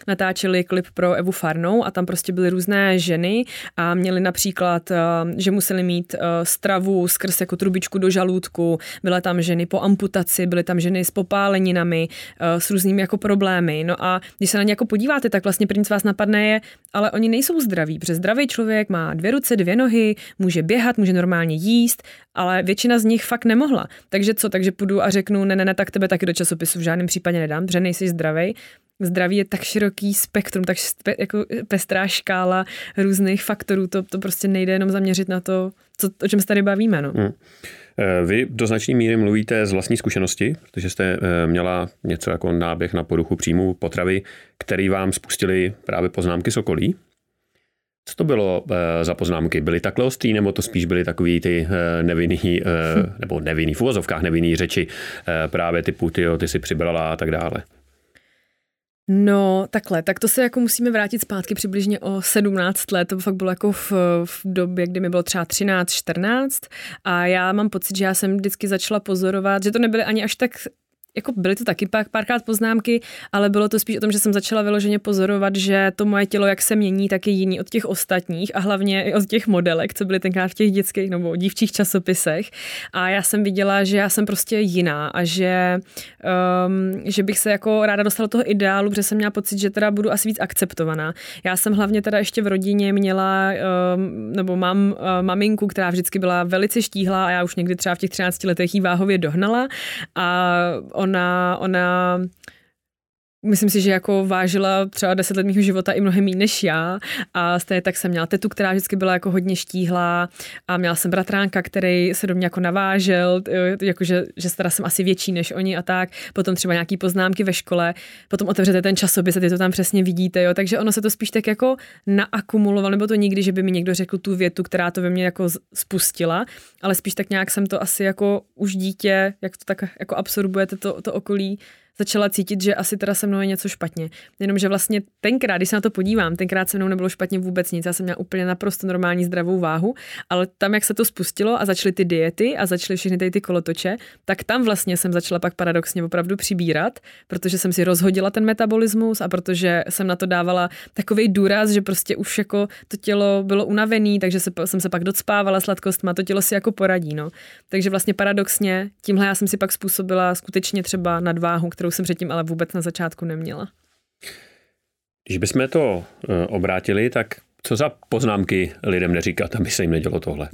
B: natáčeli klip pro Evu Farnou a tam prostě prostě byly různé ženy a měly například, že museli mít stravu skrz jako trubičku do žaludku, byly tam ženy po amputaci, byly tam ženy s popáleninami, s různými jako problémy. No a když se na ně jako podíváte, tak vlastně první, co vás napadne je, ale oni nejsou zdraví, protože zdravý člověk má dvě ruce, dvě nohy, může běhat, může normálně jíst, ale většina z nich fakt nemohla. Takže co, takže půjdu a řeknu, ne, ne, ne, tak tebe taky do časopisu v žádném případě nedám, protože nejsi zdravý. Zdraví je tak široký spektrum, tak spe, jako pestrá škála různých faktorů, to, to prostě nejde jenom zaměřit na to, co, o čem se tady bavíme. No. Hmm.
A: Vy do značné míry mluvíte z vlastní zkušenosti, protože jste eh, měla něco jako náběh na poruchu příjmu potravy, který vám spustili právě poznámky Sokolí. Co to bylo eh, za poznámky? Byly takhle ostrý, nebo to spíš byly takový ty eh, nevinný, nebo nevinný, v uvozovkách nevinný řeči, právě typu ty, ty si přibrala a tak dále?
B: No, takhle, tak to se jako musíme vrátit zpátky přibližně o 17 let, to fakt bylo jako v, v době, kdy mi bylo třeba 13, 14 a já mám pocit, že já jsem vždycky začala pozorovat, že to nebyly ani až tak jako byly to taky pak párkrát poznámky, ale bylo to spíš o tom, že jsem začala vyloženě pozorovat, že to moje tělo, jak se mění, tak je jiný od těch ostatních a hlavně i od těch modelek, co byly tenkrát v těch dětských nebo dívčích časopisech. A já jsem viděla, že já jsem prostě jiná a že, um, že bych se jako ráda dostala do toho ideálu, protože jsem měla pocit, že teda budu asi víc akceptovaná. Já jsem hlavně teda ještě v rodině měla, um, nebo mám uh, maminku, která vždycky byla velice štíhlá a já už někdy třeba v těch 13 letech jí váhově dohnala a ona, ona Myslím si, že jako vážila třeba deset let mého života i mnohem méně než já a stejně tak jsem měla tetu, která vždycky byla jako hodně štíhlá a měla jsem bratránka, který se do mě jako navážel, jakože že teda jsem asi větší než oni a tak. Potom třeba nějaký poznámky ve škole, potom otevřete ten časopis a ty to tam přesně vidíte, jo. Takže ono se to spíš tak jako naakumulovalo, nebo to nikdy, že by mi někdo řekl tu větu, která to ve mně jako spustila, ale spíš tak nějak jsem to asi jako už dítě, jak to tak jako absorbujete to, to okolí, začala cítit, že asi teda se mnou je něco špatně. Jenomže vlastně tenkrát, když se na to podívám, tenkrát se mnou nebylo špatně vůbec nic. Já jsem měla úplně naprosto normální zdravou váhu, ale tam, jak se to spustilo a začaly ty diety a začaly všechny ty, ty kolotoče, tak tam vlastně jsem začala pak paradoxně opravdu přibírat, protože jsem si rozhodila ten metabolismus a protože jsem na to dávala takový důraz, že prostě už jako to tělo bylo unavený, takže se, jsem se pak docpávala sladkostma, to tělo si jako poradí. No. Takže vlastně paradoxně tímhle já jsem si pak způsobila skutečně třeba nadváhu, kterou kterou jsem předtím ale vůbec na začátku neměla.
A: Když bychom to eh, obrátili, tak co za poznámky lidem neříkat, aby se jim nedělo tohle?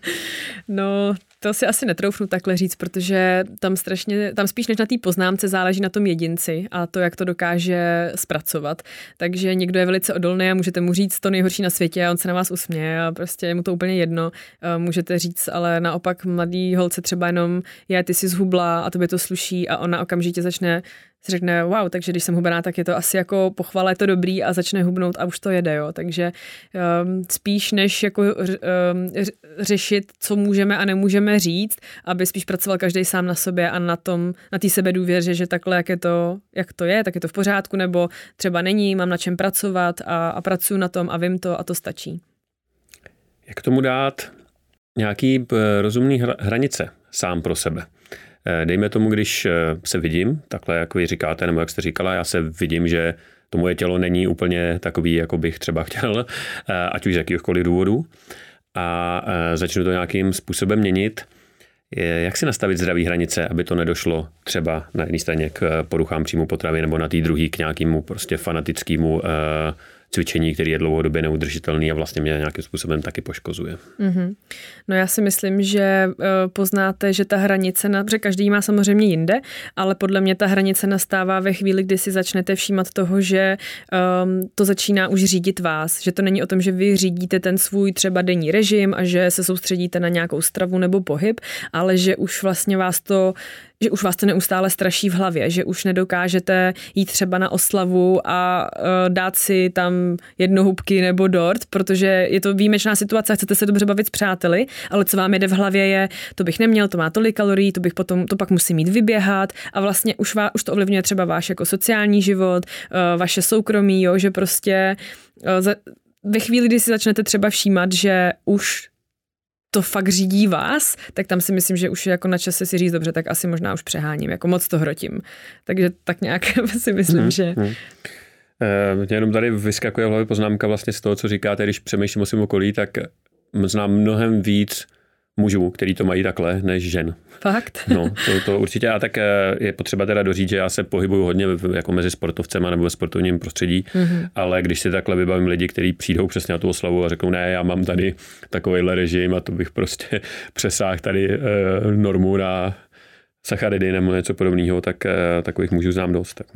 B: no, to si asi netroufnu takhle říct, protože tam strašně, tam spíš než na té poznámce záleží na tom jedinci a to, jak to dokáže zpracovat. Takže někdo je velice odolný a můžete mu říct to nejhorší na světě a on se na vás usměje a prostě je mu to úplně jedno. Eh, můžete říct, ale naopak mladý holce třeba jenom je, ty si zhubla a tobě to sluší a ona okamžitě začne si řekne, wow, takže když jsem hubená, tak je to asi jako pochvala, je to dobrý a začne hubnout a už to jede, jo. Takže um, spíš než jako um, řešit, co můžeme a nemůžeme říct, aby spíš pracoval každý sám na sobě a na tom, na té sebe důvěře, že takhle, jak je to, jak to je, tak je to v pořádku, nebo třeba není, mám na čem pracovat a, a pracuji na tom a vím to a to stačí.
A: Jak tomu dát nějaký rozumný hranice sám pro sebe? Eh, dejme tomu, když eh, se vidím, takhle jak vy říkáte, nebo jak jste říkala, já se vidím, že to moje tělo není úplně takový, jako bych třeba chtěl, eh, ať už z jakýchkoliv důvodů, a začnu to nějakým způsobem měnit. Jak si nastavit zdraví hranice, aby to nedošlo třeba na jedné straně k poruchám příjmu potravy nebo na té druhé k nějakému prostě fanatickému cvičení, který je dlouhodobě neudržitelný a vlastně mě nějakým způsobem taky poškozuje. Mm-hmm.
B: No já si myslím, že uh, poznáte, že ta hranice, na, protože každý má samozřejmě jinde, ale podle mě ta hranice nastává ve chvíli, kdy si začnete všímat toho, že um, to začíná už řídit vás, že to není o tom, že vy řídíte ten svůj třeba denní režim a že se soustředíte na nějakou stravu nebo pohyb, ale že už vlastně vás to že už vás to neustále straší v hlavě, že už nedokážete jít třeba na oslavu a uh, dát si tam jedno hubky nebo dort, protože je to výjimečná situace chcete se dobře bavit s přáteli, ale co vám jede v hlavě je, to bych neměl, to má tolik kalorií, to bych potom, to pak musím mít vyběhat a vlastně už, vá, už to ovlivňuje třeba váš jako sociální život, uh, vaše soukromí, jo, že prostě uh, za, ve chvíli, kdy si začnete třeba všímat, že už to fakt řídí vás, tak tam si myslím, že už je jako na čase si říct dobře, tak asi možná už přeháním, jako moc to hrotím. Takže tak nějak si myslím, hmm, že... Hmm.
A: Mě jenom tady vyskakuje v hlavě poznámka vlastně z toho, co říkáte, když přemýšlím o svém okolí, tak znám mnohem víc mužů, který to mají takhle, než žen.
B: Fakt?
A: No, to, to určitě. A tak eh, je potřeba teda doříct, že já se pohybuju hodně jako mezi sportovcema nebo ve sportovním prostředí, mm-hmm. ale když si takhle vybavím lidi, kteří přijdou přesně na tu oslavu a řeknou, ne, já mám tady takovýhle režim a to bych prostě přesáhl tady eh, normu na sacharidy nebo něco podobného, tak eh, takových mužů znám dost. Tak.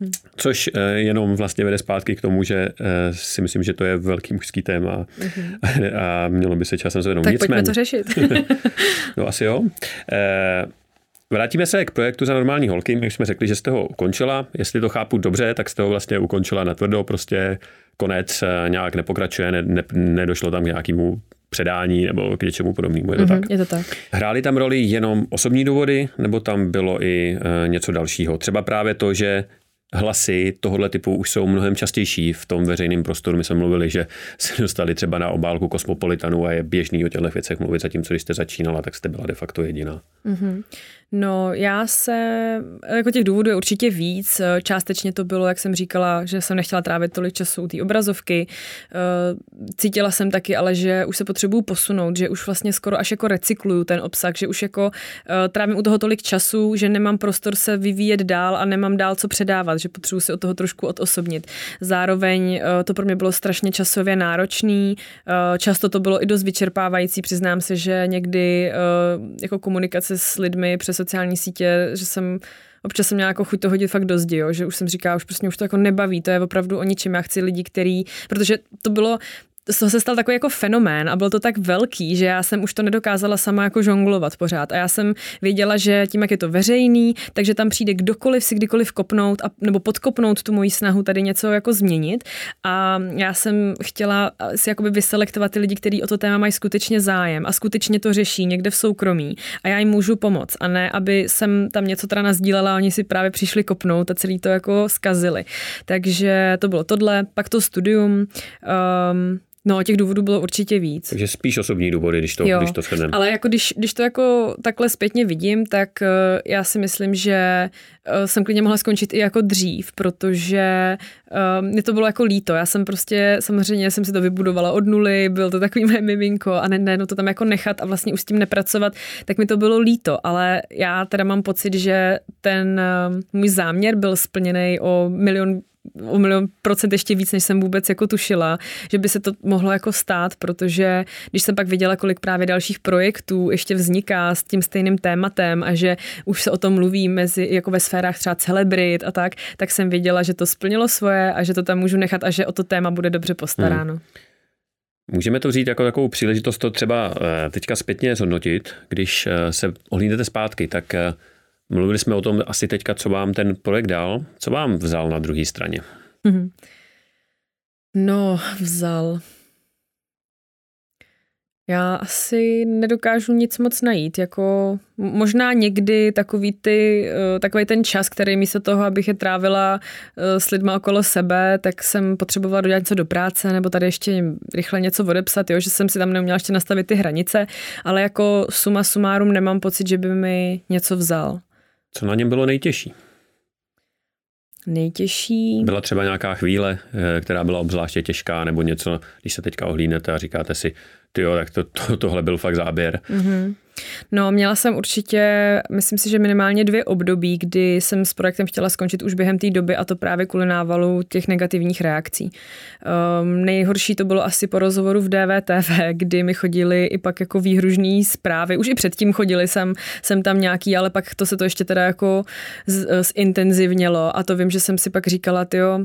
A: Hmm. Což eh, jenom vlastně vede zpátky k tomu, že eh, si myslím, že to je velký mužský téma mm-hmm. a mělo by se časem zvednout.
B: Tak Nicméně, pojďme to řešit.
A: no asi jo. Eh, vrátíme se k projektu za normální holky. My jsme řekli, že jste ho ukončila. Jestli to chápu dobře, tak jste ho vlastně ukončila na tvrdo, prostě konec nějak nepokračuje, ne, ne, nedošlo tam k nějakému předání nebo k něčemu podobnému. Je to mm-hmm, tak?
B: Je to tak.
A: Hráli tam roli jenom osobní důvody, nebo tam bylo i e, něco dalšího? Třeba právě to, že hlasy tohohle typu už jsou mnohem častější v tom veřejném prostoru. My jsme mluvili, že se dostali třeba na obálku Kosmopolitanu a je běžný o těchto věcech mluvit, zatímco když jste začínala, tak jste byla de facto jediná. Mm-hmm.
B: No, já se, jako těch důvodů je určitě víc. Částečně to bylo, jak jsem říkala, že jsem nechtěla trávit tolik času u té obrazovky. Cítila jsem taky, ale že už se potřebuju posunout, že už vlastně skoro až jako recykluju ten obsah, že už jako trávím u toho tolik času, že nemám prostor se vyvíjet dál a nemám dál co předávat, že potřebuji si od toho trošku odosobnit. Zároveň to pro mě bylo strašně časově náročný, často to bylo i dost vyčerpávající, přiznám se, že někdy jako komunikace s lidmi přes sociální sítě, že jsem občas jsem měla jako chuť to hodit fakt do zdi, jo, že už jsem říkala, už prostě už to jako nebaví, to je opravdu o ničem, já chci lidi, který, protože to bylo toho se stal takový jako fenomén a byl to tak velký, že já jsem už to nedokázala sama jako žonglovat pořád. A já jsem věděla, že tím, jak je to veřejný, takže tam přijde kdokoliv si kdykoliv kopnout a, nebo podkopnout tu moji snahu tady něco jako změnit. A já jsem chtěla si jakoby vyselektovat ty lidi, kteří o to téma mají skutečně zájem a skutečně to řeší někde v soukromí. A já jim můžu pomoct. A ne, aby jsem tam něco teda nazdílela a oni si právě přišli kopnout a celý to jako skazili. Takže to bylo tohle, pak to studium. Um, No, těch důvodů bylo určitě víc.
A: Takže spíš osobní důvody, když to, jo, když to shrneme.
B: Ale jako když, když to jako takhle zpětně vidím, tak uh, já si myslím, že uh, jsem klidně mohla skončit i jako dřív, protože uh, mě to bylo jako líto. Já jsem prostě, samozřejmě jsem si to vybudovala od nuly, byl to takový mé miminko a ne, ne no to tam jako nechat a vlastně už s tím nepracovat, tak mi to bylo líto. Ale já teda mám pocit, že ten můj záměr byl splněný o milion o milion procent ještě víc, než jsem vůbec jako tušila, že by se to mohlo jako stát, protože když jsem pak viděla, kolik právě dalších projektů ještě vzniká s tím stejným tématem a že už se o tom mluví mezi, jako ve sférách třeba celebrit a tak, tak jsem věděla, že to splnilo svoje a že to tam můžu nechat a že o to téma bude dobře postaráno. Hmm.
A: Můžeme to vzít jako takovou příležitost to třeba eh, teďka zpětně zhodnotit, když eh, se ohlídnete zpátky, tak eh, Mluvili jsme o tom asi teďka, co vám ten projekt dal. Co vám vzal na druhé straně? Mm-hmm.
B: No, vzal. Já asi nedokážu nic moc najít, jako možná někdy takový, ty, eh, takový ten čas, který místo toho, abych je trávila eh, s lidmi okolo sebe, tak jsem potřebovala dodělat něco do práce nebo tady ještě rychle něco odepsat, jo, že jsem si tam neuměla ještě nastavit ty hranice, ale jako suma sumárum nemám pocit, že by mi něco vzal.
A: Co na něm bylo nejtěžší?
B: Nejtěžší.
A: Byla třeba nějaká chvíle, eh, která byla obzvláště těžká, nebo něco, když se teďka ohlídnete a říkáte si, ty jo, tak to, to, tohle byl fakt záběr. Mm-hmm.
B: No, měla jsem určitě, myslím si, že minimálně dvě období, kdy jsem s projektem chtěla skončit už během té doby a to právě kvůli návalu těch negativních reakcí. Um, nejhorší to bylo asi po rozhovoru v DVTV, kdy mi chodili i pak jako výhružní zprávy. Už i předtím chodili jsem, jsem tam nějaký, ale pak to se to ještě teda jako zintenzivnělo a to vím, že jsem si pak říkala, jo,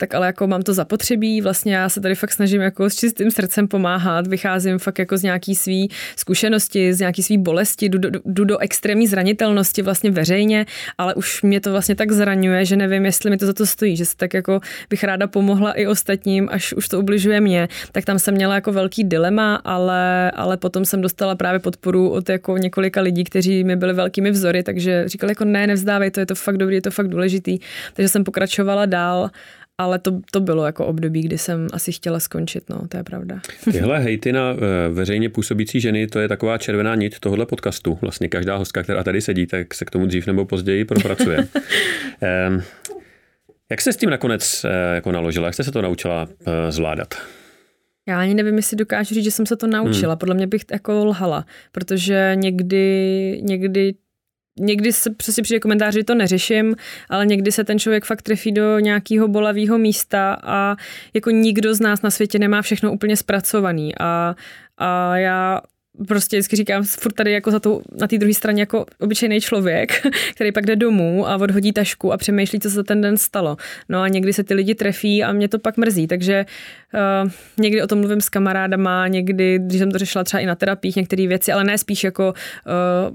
B: tak ale jako mám to zapotřebí, vlastně já se tady fakt snažím jako s čistým srdcem pomáhat, vycházím fakt jako z nějaký svý zkušenosti, z nějaký svý bolesti, jdu do, jdu do extrémní zranitelnosti vlastně veřejně, ale už mě to vlastně tak zraňuje, že nevím, jestli mi to za to stojí, že se tak jako bych ráda pomohla i ostatním, až už to ubližuje mě, tak tam jsem měla jako velký dilema, ale, ale potom jsem dostala právě podporu od jako několika lidí, kteří mi byli velkými vzory, takže říkali jako ne, nevzdávej, to je to fakt dobrý, je to fakt důležitý, takže jsem pokračovala dál ale to, to bylo jako období, kdy jsem asi chtěla skončit, no, to je pravda.
A: Tyhle hejty na eh, veřejně působící ženy, to je taková červená nit tohohle podcastu. Vlastně každá hostka, která tady sedí, tak se k tomu dřív nebo později propracuje. Jak se s tím nakonec eh, jako naložila? Jak jste se to naučila eh, zvládat?
B: Já ani nevím, jestli dokážu říct, že jsem se to naučila. Hmm. Podle mě bych jako lhala, protože někdy, někdy někdy se přesně přijde komentář, že to neřeším, ale někdy se ten člověk fakt trefí do nějakého bolavého místa a jako nikdo z nás na světě nemá všechno úplně zpracovaný. A, a já prostě vždycky říkám, furt tady jako za tu, na té druhé straně jako obyčejný člověk, který pak jde domů a odhodí tašku a přemýšlí, co se ten den stalo. No a někdy se ty lidi trefí a mě to pak mrzí, takže uh, někdy o tom mluvím s kamarádama, někdy, když jsem to řešila třeba i na terapiích, některé věci, ale ne spíš jako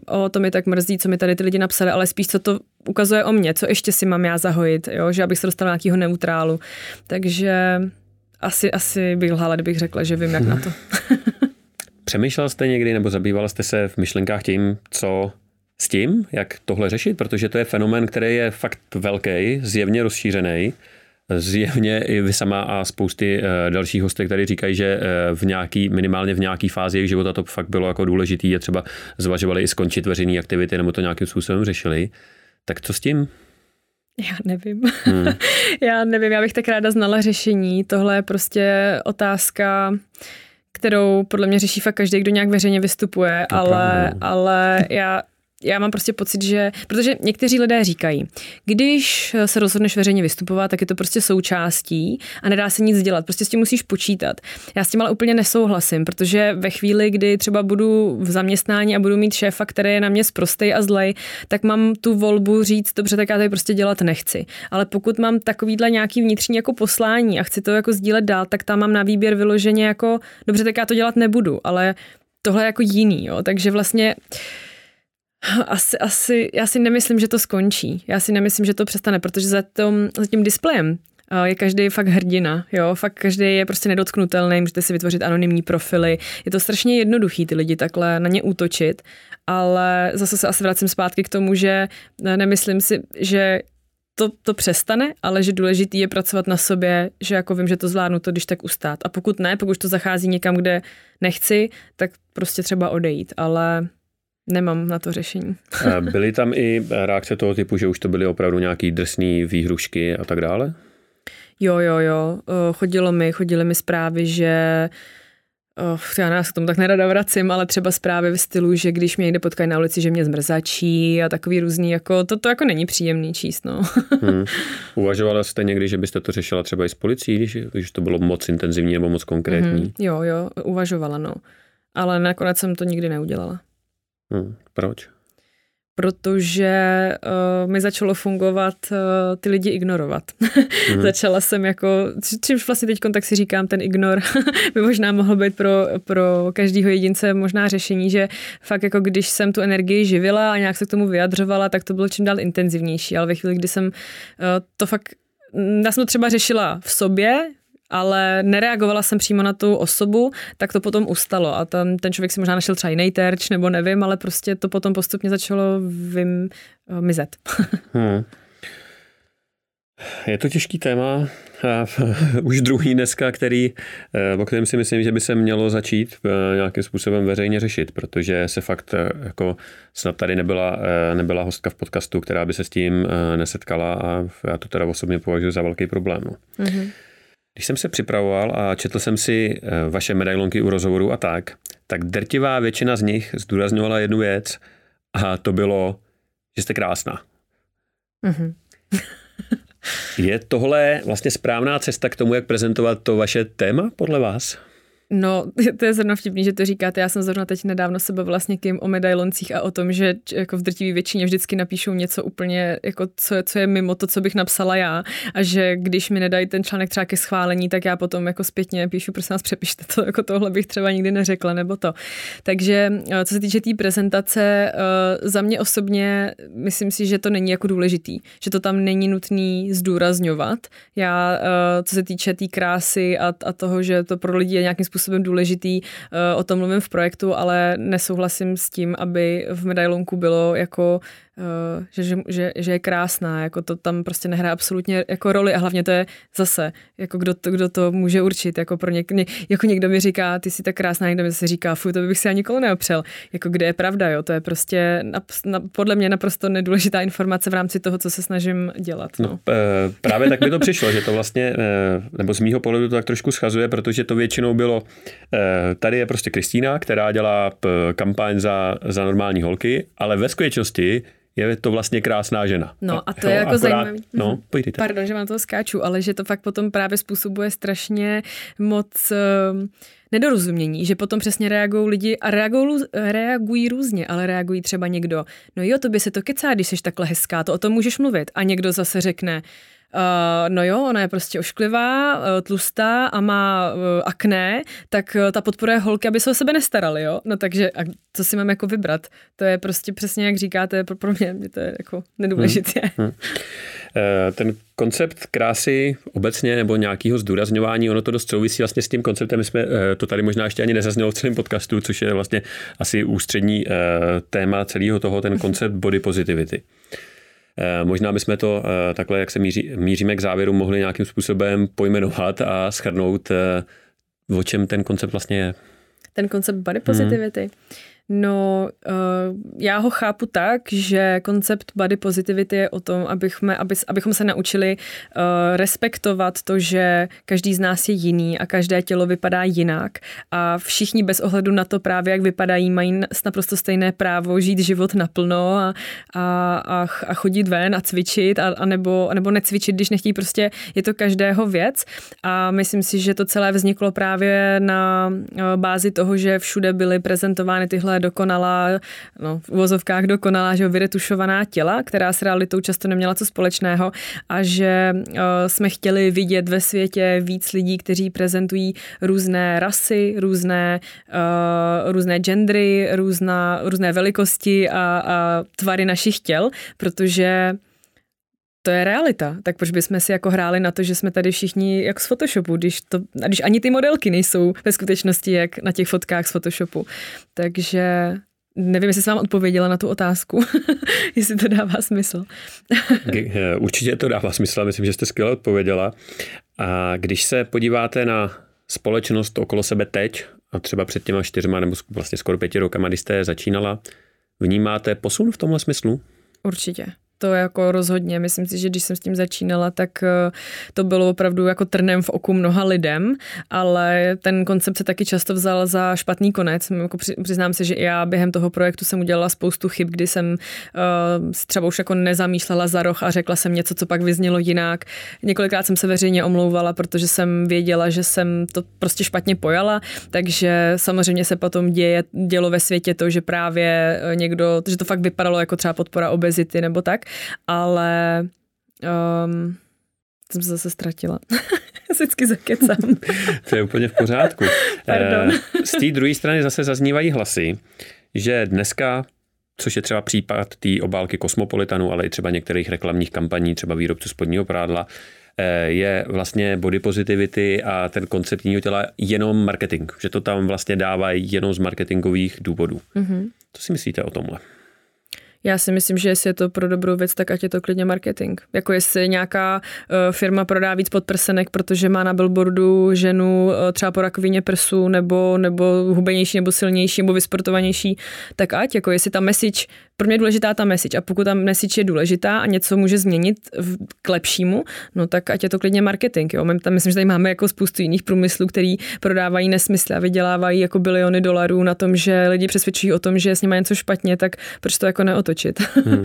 B: uh, o to mi tak mrzí, co mi tady ty lidi napsali, ale spíš co to ukazuje o mě, co ještě si mám já zahojit, jo? že abych se dostala nějakého neutrálu. Takže asi, asi bych lhala, kdybych řekla, že vím, jak na to.
A: Přemýšlel jste někdy nebo zabýval jste se v myšlenkách tím, co s tím, jak tohle řešit, protože to je fenomen, který je fakt velký, zjevně rozšířený. Zjevně i vy sama a spousty eh, dalších hostek tady říkají, že eh, v nějaký, minimálně v nějaký fázi jejich života to fakt bylo jako důležitý a třeba zvažovali i skončit veřejné aktivity nebo to nějakým způsobem řešili. Tak co s tím?
B: Já nevím. Hmm. já nevím, já bych tak ráda znala řešení. Tohle je prostě otázka, kterou podle mě řeší fakt každý, kdo nějak veřejně vystupuje, ale, ale já já mám prostě pocit, že, protože někteří lidé říkají, když se rozhodneš veřejně vystupovat, tak je to prostě součástí a nedá se nic dělat, prostě s tím musíš počítat. Já s tím ale úplně nesouhlasím, protože ve chvíli, kdy třeba budu v zaměstnání a budu mít šéfa, který je na mě sprostej a zlej, tak mám tu volbu říct, dobře, tak já tady prostě dělat nechci. Ale pokud mám takovýhle nějaký vnitřní jako poslání a chci to jako sdílet dál, tak tam mám na výběr vyloženě jako, dobře, tak já to dělat nebudu, ale tohle je jako jiný, jo. Takže vlastně asi, asi, já si nemyslím, že to skončí. Já si nemyslím, že to přestane, protože za, tom, za tím displejem eh, je každý fakt hrdina, jo, fakt každý je prostě nedotknutelný, můžete si vytvořit anonymní profily. Je to strašně jednoduchý ty lidi takhle na ně útočit, ale zase se asi vracím zpátky k tomu, že nemyslím si, že to, to přestane, ale že důležitý je pracovat na sobě, že jako vím, že to zvládnu to, když tak ustát. A pokud ne, pokud to zachází někam, kde nechci, tak prostě třeba odejít, ale Nemám na to řešení.
A: Byly tam i reakce toho typu, že už to byly opravdu nějaký drsný výhrušky a tak dále?
B: Jo, jo, jo. Chodilo mi, chodily mi zprávy, že Oh, já se k tomu tak nerada vracím, ale třeba zprávy v stylu, že když mě někde potkají na ulici, že mě zmrzačí a takový různý, jako to, to jako není příjemný číst, no.
A: hmm. Uvažovala jste někdy, že byste to řešila třeba i s policií, když, když to bylo moc intenzivní nebo moc konkrétní? Hmm.
B: Jo, jo, uvažovala, no. Ale nakonec jsem to nikdy neudělala.
A: Hmm, proč?
B: Protože uh, mi začalo fungovat uh, ty lidi ignorovat. Hmm. Začala jsem jako, čímž vlastně teď tak si říkám, ten ignor by možná mohl být pro, pro každého jedince možná řešení, že fakt jako když jsem tu energii živila a nějak se k tomu vyjadřovala, tak to bylo čím dál intenzivnější, ale ve chvíli, kdy jsem uh, to fakt já jsem to třeba řešila v sobě, ale nereagovala jsem přímo na tu osobu, tak to potom ustalo a ten, ten člověk si možná našel třeba jiný terč, nebo nevím, ale prostě to potom postupně začalo vym, uh, mizet. hmm.
A: Je to těžký téma, už druhý dneska, který, eh, o kterém si myslím, že by se mělo začít eh, nějakým způsobem veřejně řešit, protože se fakt jako snad tady nebyla, nebyla hostka v podcastu, která by se s tím nesetkala a já to teda osobně považuji za velký problém. Mm-hmm. Když jsem se připravoval a četl jsem si eh, vaše medailonky u rozhovoru a tak, tak drtivá většina z nich zdůrazňovala jednu věc a to bylo, že jste krásná. Mm-hmm. Je tohle vlastně správná cesta k tomu, jak prezentovat to vaše téma podle vás?
B: No, to je zrovna vtipný, že to říkáte. Já jsem zrovna teď nedávno se bavila s někým o medailoncích a o tom, že jako v drtivé většině vždycky napíšou něco úplně, jako co, co je mimo to, co bych napsala já. A že když mi nedají ten článek třeba ke schválení, tak já potom jako zpětně píšu, prosím vás, přepište to, jako tohle bych třeba nikdy neřekla, nebo to. Takže eh, co se týče té tý prezentace, eh, za mě osobně myslím si, že to není jako důležitý, že to tam není nutný zdůrazňovat. Já, eh, co se týče té tý krásy a, a toho, že to pro lidi je nějakým způsobem důležitý, eh, o tom mluvím v projektu, ale nesouhlasím s tím, aby v medailonku bylo jako že, že, že, že je krásná, jako to tam prostě nehraje absolutně jako roli a hlavně to je zase, jako kdo to, kdo to může určit, jako pro něk, ně, jako někdo mi říká, ty jsi tak krásná, někdo mi se říká, fuj, to bych si ani nikolo neopřel, jako kde je pravda, jo, to je prostě na, na, podle mě naprosto nedůležitá informace v rámci toho, co se snažím dělat. No. No,
A: právě tak mi to přišlo, že to vlastně, nebo z mýho pohledu to tak trošku schazuje, protože to většinou bylo, tady je prostě Kristýna, která dělá kampaň za, za normální holky, ale ve skutečnosti je to vlastně krásná žena.
B: No a to jo, je jako akorát, zajímavý. No, mhm. pojdete. Pardon, že vám to skáču, ale že to fakt potom právě způsobuje strašně moc uh, nedorozumění, že potom přesně reagují lidi a reagují, reagují různě, ale reagují třeba někdo, no jo, to by se to kecá, když jsi takhle hezká, to o tom můžeš mluvit. A někdo zase řekne, no jo, ona je prostě ošklivá, uh, tlustá a má uh, akné, tak ta podporuje holky, aby se o sebe nestarali, jo? No takže a co si mám jako vybrat? To je prostě přesně, jak říkáte, pro, pro mě to je jako nedůležité. Hmm. Hmm.
A: Ten koncept krásy obecně nebo nějakého zdůrazňování, ono to dost souvisí vlastně s tím konceptem, my jsme to tady možná ještě ani nezaznělo v celém podcastu, což je vlastně asi ústřední téma celého toho, ten koncept body positivity. Eh, možná bychom to eh, takhle, jak se míří, míříme k závěru, mohli nějakým způsobem pojmenovat a schrnout, eh, o čem ten koncept vlastně je.
B: Ten koncept body positivity. Hmm. No, uh, já ho chápu tak, že koncept body positivity je o tom, abychom, aby, abychom se naučili uh, respektovat to, že každý z nás je jiný a každé tělo vypadá jinak. A všichni bez ohledu na to právě, jak vypadají, mají naprosto stejné právo žít život naplno a, a, a, chodit ven a cvičit a, a nebo, a nebo necvičit, když nechtějí. Prostě, je to každého věc. A myslím si, že to celé vzniklo právě na uh, bázi toho, že všude byly prezentovány tyhle dokonalá, no v uvozovkách dokonalá, že vyretušovaná těla, která s realitou často neměla co společného a že uh, jsme chtěli vidět ve světě víc lidí, kteří prezentují různé rasy, různé, uh, různé gendry, různá, různé velikosti a, a tvary našich těl, protože to je realita. Tak proč bychom si jako hráli na to, že jsme tady všichni jak z Photoshopu, když, to, když ani ty modelky nejsou ve skutečnosti jak na těch fotkách z Photoshopu. Takže nevím, jestli jsem vám odpověděla na tu otázku, jestli to dává smysl.
A: Eh, určitě to dává smysl, myslím, že jste skvěle odpověděla. A když se podíváte na společnost okolo sebe teď, a třeba před těma čtyřma nebo vlastně skoro pěti rokama, kdy jste začínala, vnímáte posun v tomhle smyslu?
B: Určitě to jako rozhodně. Myslím si, že když jsem s tím začínala, tak eh, to bylo opravdu jako trnem v oku mnoha lidem, ale ten koncept se taky často vzal za špatný konec. Jako přiznám se, že i já během toho projektu jsem udělala spoustu chyb, kdy jsem uh, třeba už jako nezamýšlela za roh a řekla jsem něco, co pak vyznělo jinak. Několikrát jsem se veřejně omlouvala, protože jsem věděla, že jsem to prostě špatně pojala, takže samozřejmě se potom děje, dělo ve světě to, že právě eh, někdo, že to fakt vypadalo jako třeba podpora obezity nebo tak, ale um, jsem se zase ztratila. Vždycky zakecám.
A: to je úplně v pořádku.
B: Pardon.
A: Eh, z té druhé strany zase zaznívají hlasy, že dneska což je třeba případ té obálky Kosmopolitanu, ale i třeba některých reklamních kampaní, třeba výrobců spodního prádla, eh, je vlastně body positivity a ten konceptního těla jenom marketing, že to tam vlastně dávají jenom z marketingových důvodů. Mm-hmm. Co si myslíte o tomhle?
B: Já si myslím, že jestli je to pro dobrou věc, tak ať je to klidně marketing. Jako jestli nějaká uh, firma prodá víc podprsenek, protože má na billboardu ženu uh, třeba po rakovině prsu, nebo, nebo hubenější, nebo silnější, nebo vysportovanější, tak ať, jako jestli ta message pro mě je důležitá ta message a pokud ta message je důležitá a něco může změnit k lepšímu, no tak ať je to klidně marketing. Jo. Tam, myslím, že tady máme jako spoustu jiných průmyslů, který prodávají nesmysly a vydělávají jako biliony dolarů na tom, že lidi přesvědčují o tom, že s nimi něco špatně, tak proč to jako neotočit? Hmm.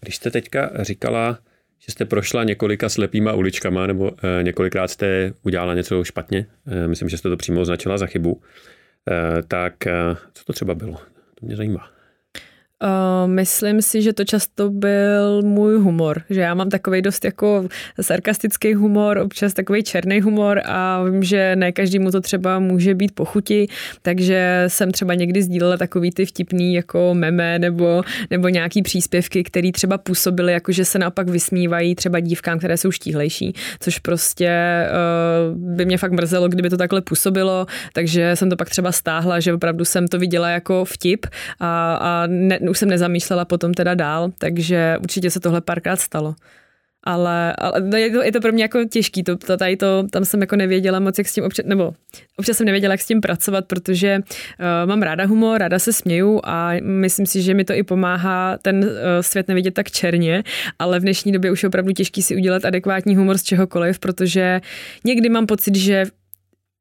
A: Když jste teďka říkala, že jste prošla několika slepýma uličkama nebo e, několikrát jste udělala něco špatně, e, myslím, že jste to přímo označila za chybu, e, tak e, co to třeba bylo? To mě zajímá.
B: Uh, myslím si, že to často byl můj humor, že já mám takový dost jako sarkastický humor, občas takový černý humor a vím, že ne každému to třeba může být pochuti, takže jsem třeba někdy sdílela takový ty vtipný jako meme nebo, nebo nějaký příspěvky, které třeba působily jako, že se naopak vysmívají třeba dívkám, které jsou štíhlejší, což prostě uh, by mě fakt mrzelo, kdyby to takhle působilo, takže jsem to pak třeba stáhla, že opravdu jsem to viděla jako vtip a, a ne, už jsem nezamýšlela potom teda dál, takže určitě se tohle párkrát stalo. Ale, ale no, je, to, je to pro mě jako těžký, to, to, tady to, tam jsem jako nevěděla moc, jak s tím občas, nebo občas jsem nevěděla, jak s tím pracovat, protože uh, mám ráda humor, ráda se směju a myslím si, že mi to i pomáhá ten uh, svět nevidět tak černě, ale v dnešní době už je opravdu těžký si udělat adekvátní humor z čehokoliv, protože někdy mám pocit, že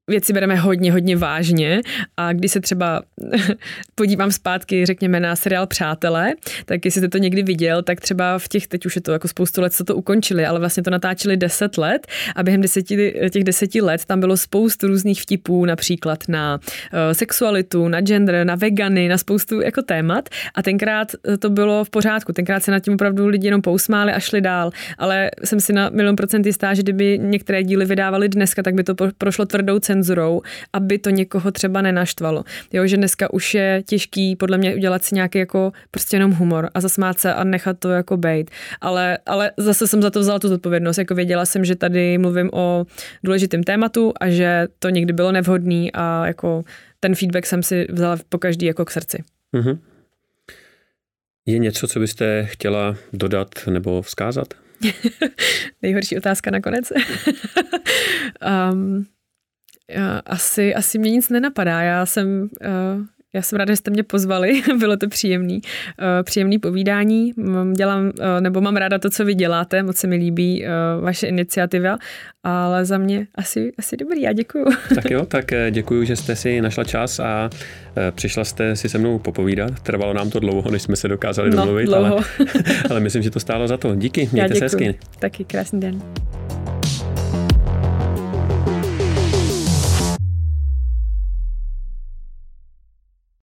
B: věci bereme hodně, hodně vážně. A když se třeba podívám zpátky, řekněme, na seriál Přátelé, tak jestli jste to někdy viděl, tak třeba v těch, teď už je to jako spoustu let, co to ukončili, ale vlastně to natáčeli deset let a během deseti, těch deseti let tam bylo spoustu různých vtipů, například na uh, sexualitu, na gender, na vegany, na spoustu jako témat. A tenkrát to bylo v pořádku, tenkrát se nad tím opravdu lidi jenom pousmáli a šli dál, ale jsem si na milion procent jistá, že kdyby některé díly vydávali dneska, tak by to prošlo tvrdou cenu cenzurou, aby to někoho třeba nenaštvalo. Jo, že dneska už je těžký podle mě udělat si nějaký jako prostě jenom humor a zasmát se a nechat to jako bejt. Ale, ale zase jsem za to vzala tu zodpovědnost. Jako věděla jsem, že tady mluvím o důležitém tématu a že to někdy bylo nevhodný a jako ten feedback jsem si vzala po každý jako k srdci. Mm-hmm.
A: Je něco, co byste chtěla dodat nebo vzkázat?
B: Nejhorší otázka nakonec. um, asi, asi mě nic nenapadá. Já jsem, uh, já jsem ráda, že jste mě pozvali, bylo to příjemný, uh, příjemný povídání. Dělám, uh, nebo mám ráda to, co vy děláte, moc se mi líbí vaše iniciativa, ale za mě asi, asi dobrý, já děkuju.
A: Tak jo, tak děkuju, že jste si našla čas a přišla jste si se mnou popovídat. Trvalo nám to dlouho, než jsme se dokázali no, domluvit, ale, ale myslím, že to stálo za to. Díky, mějte se hezky.
B: Taky krásný den.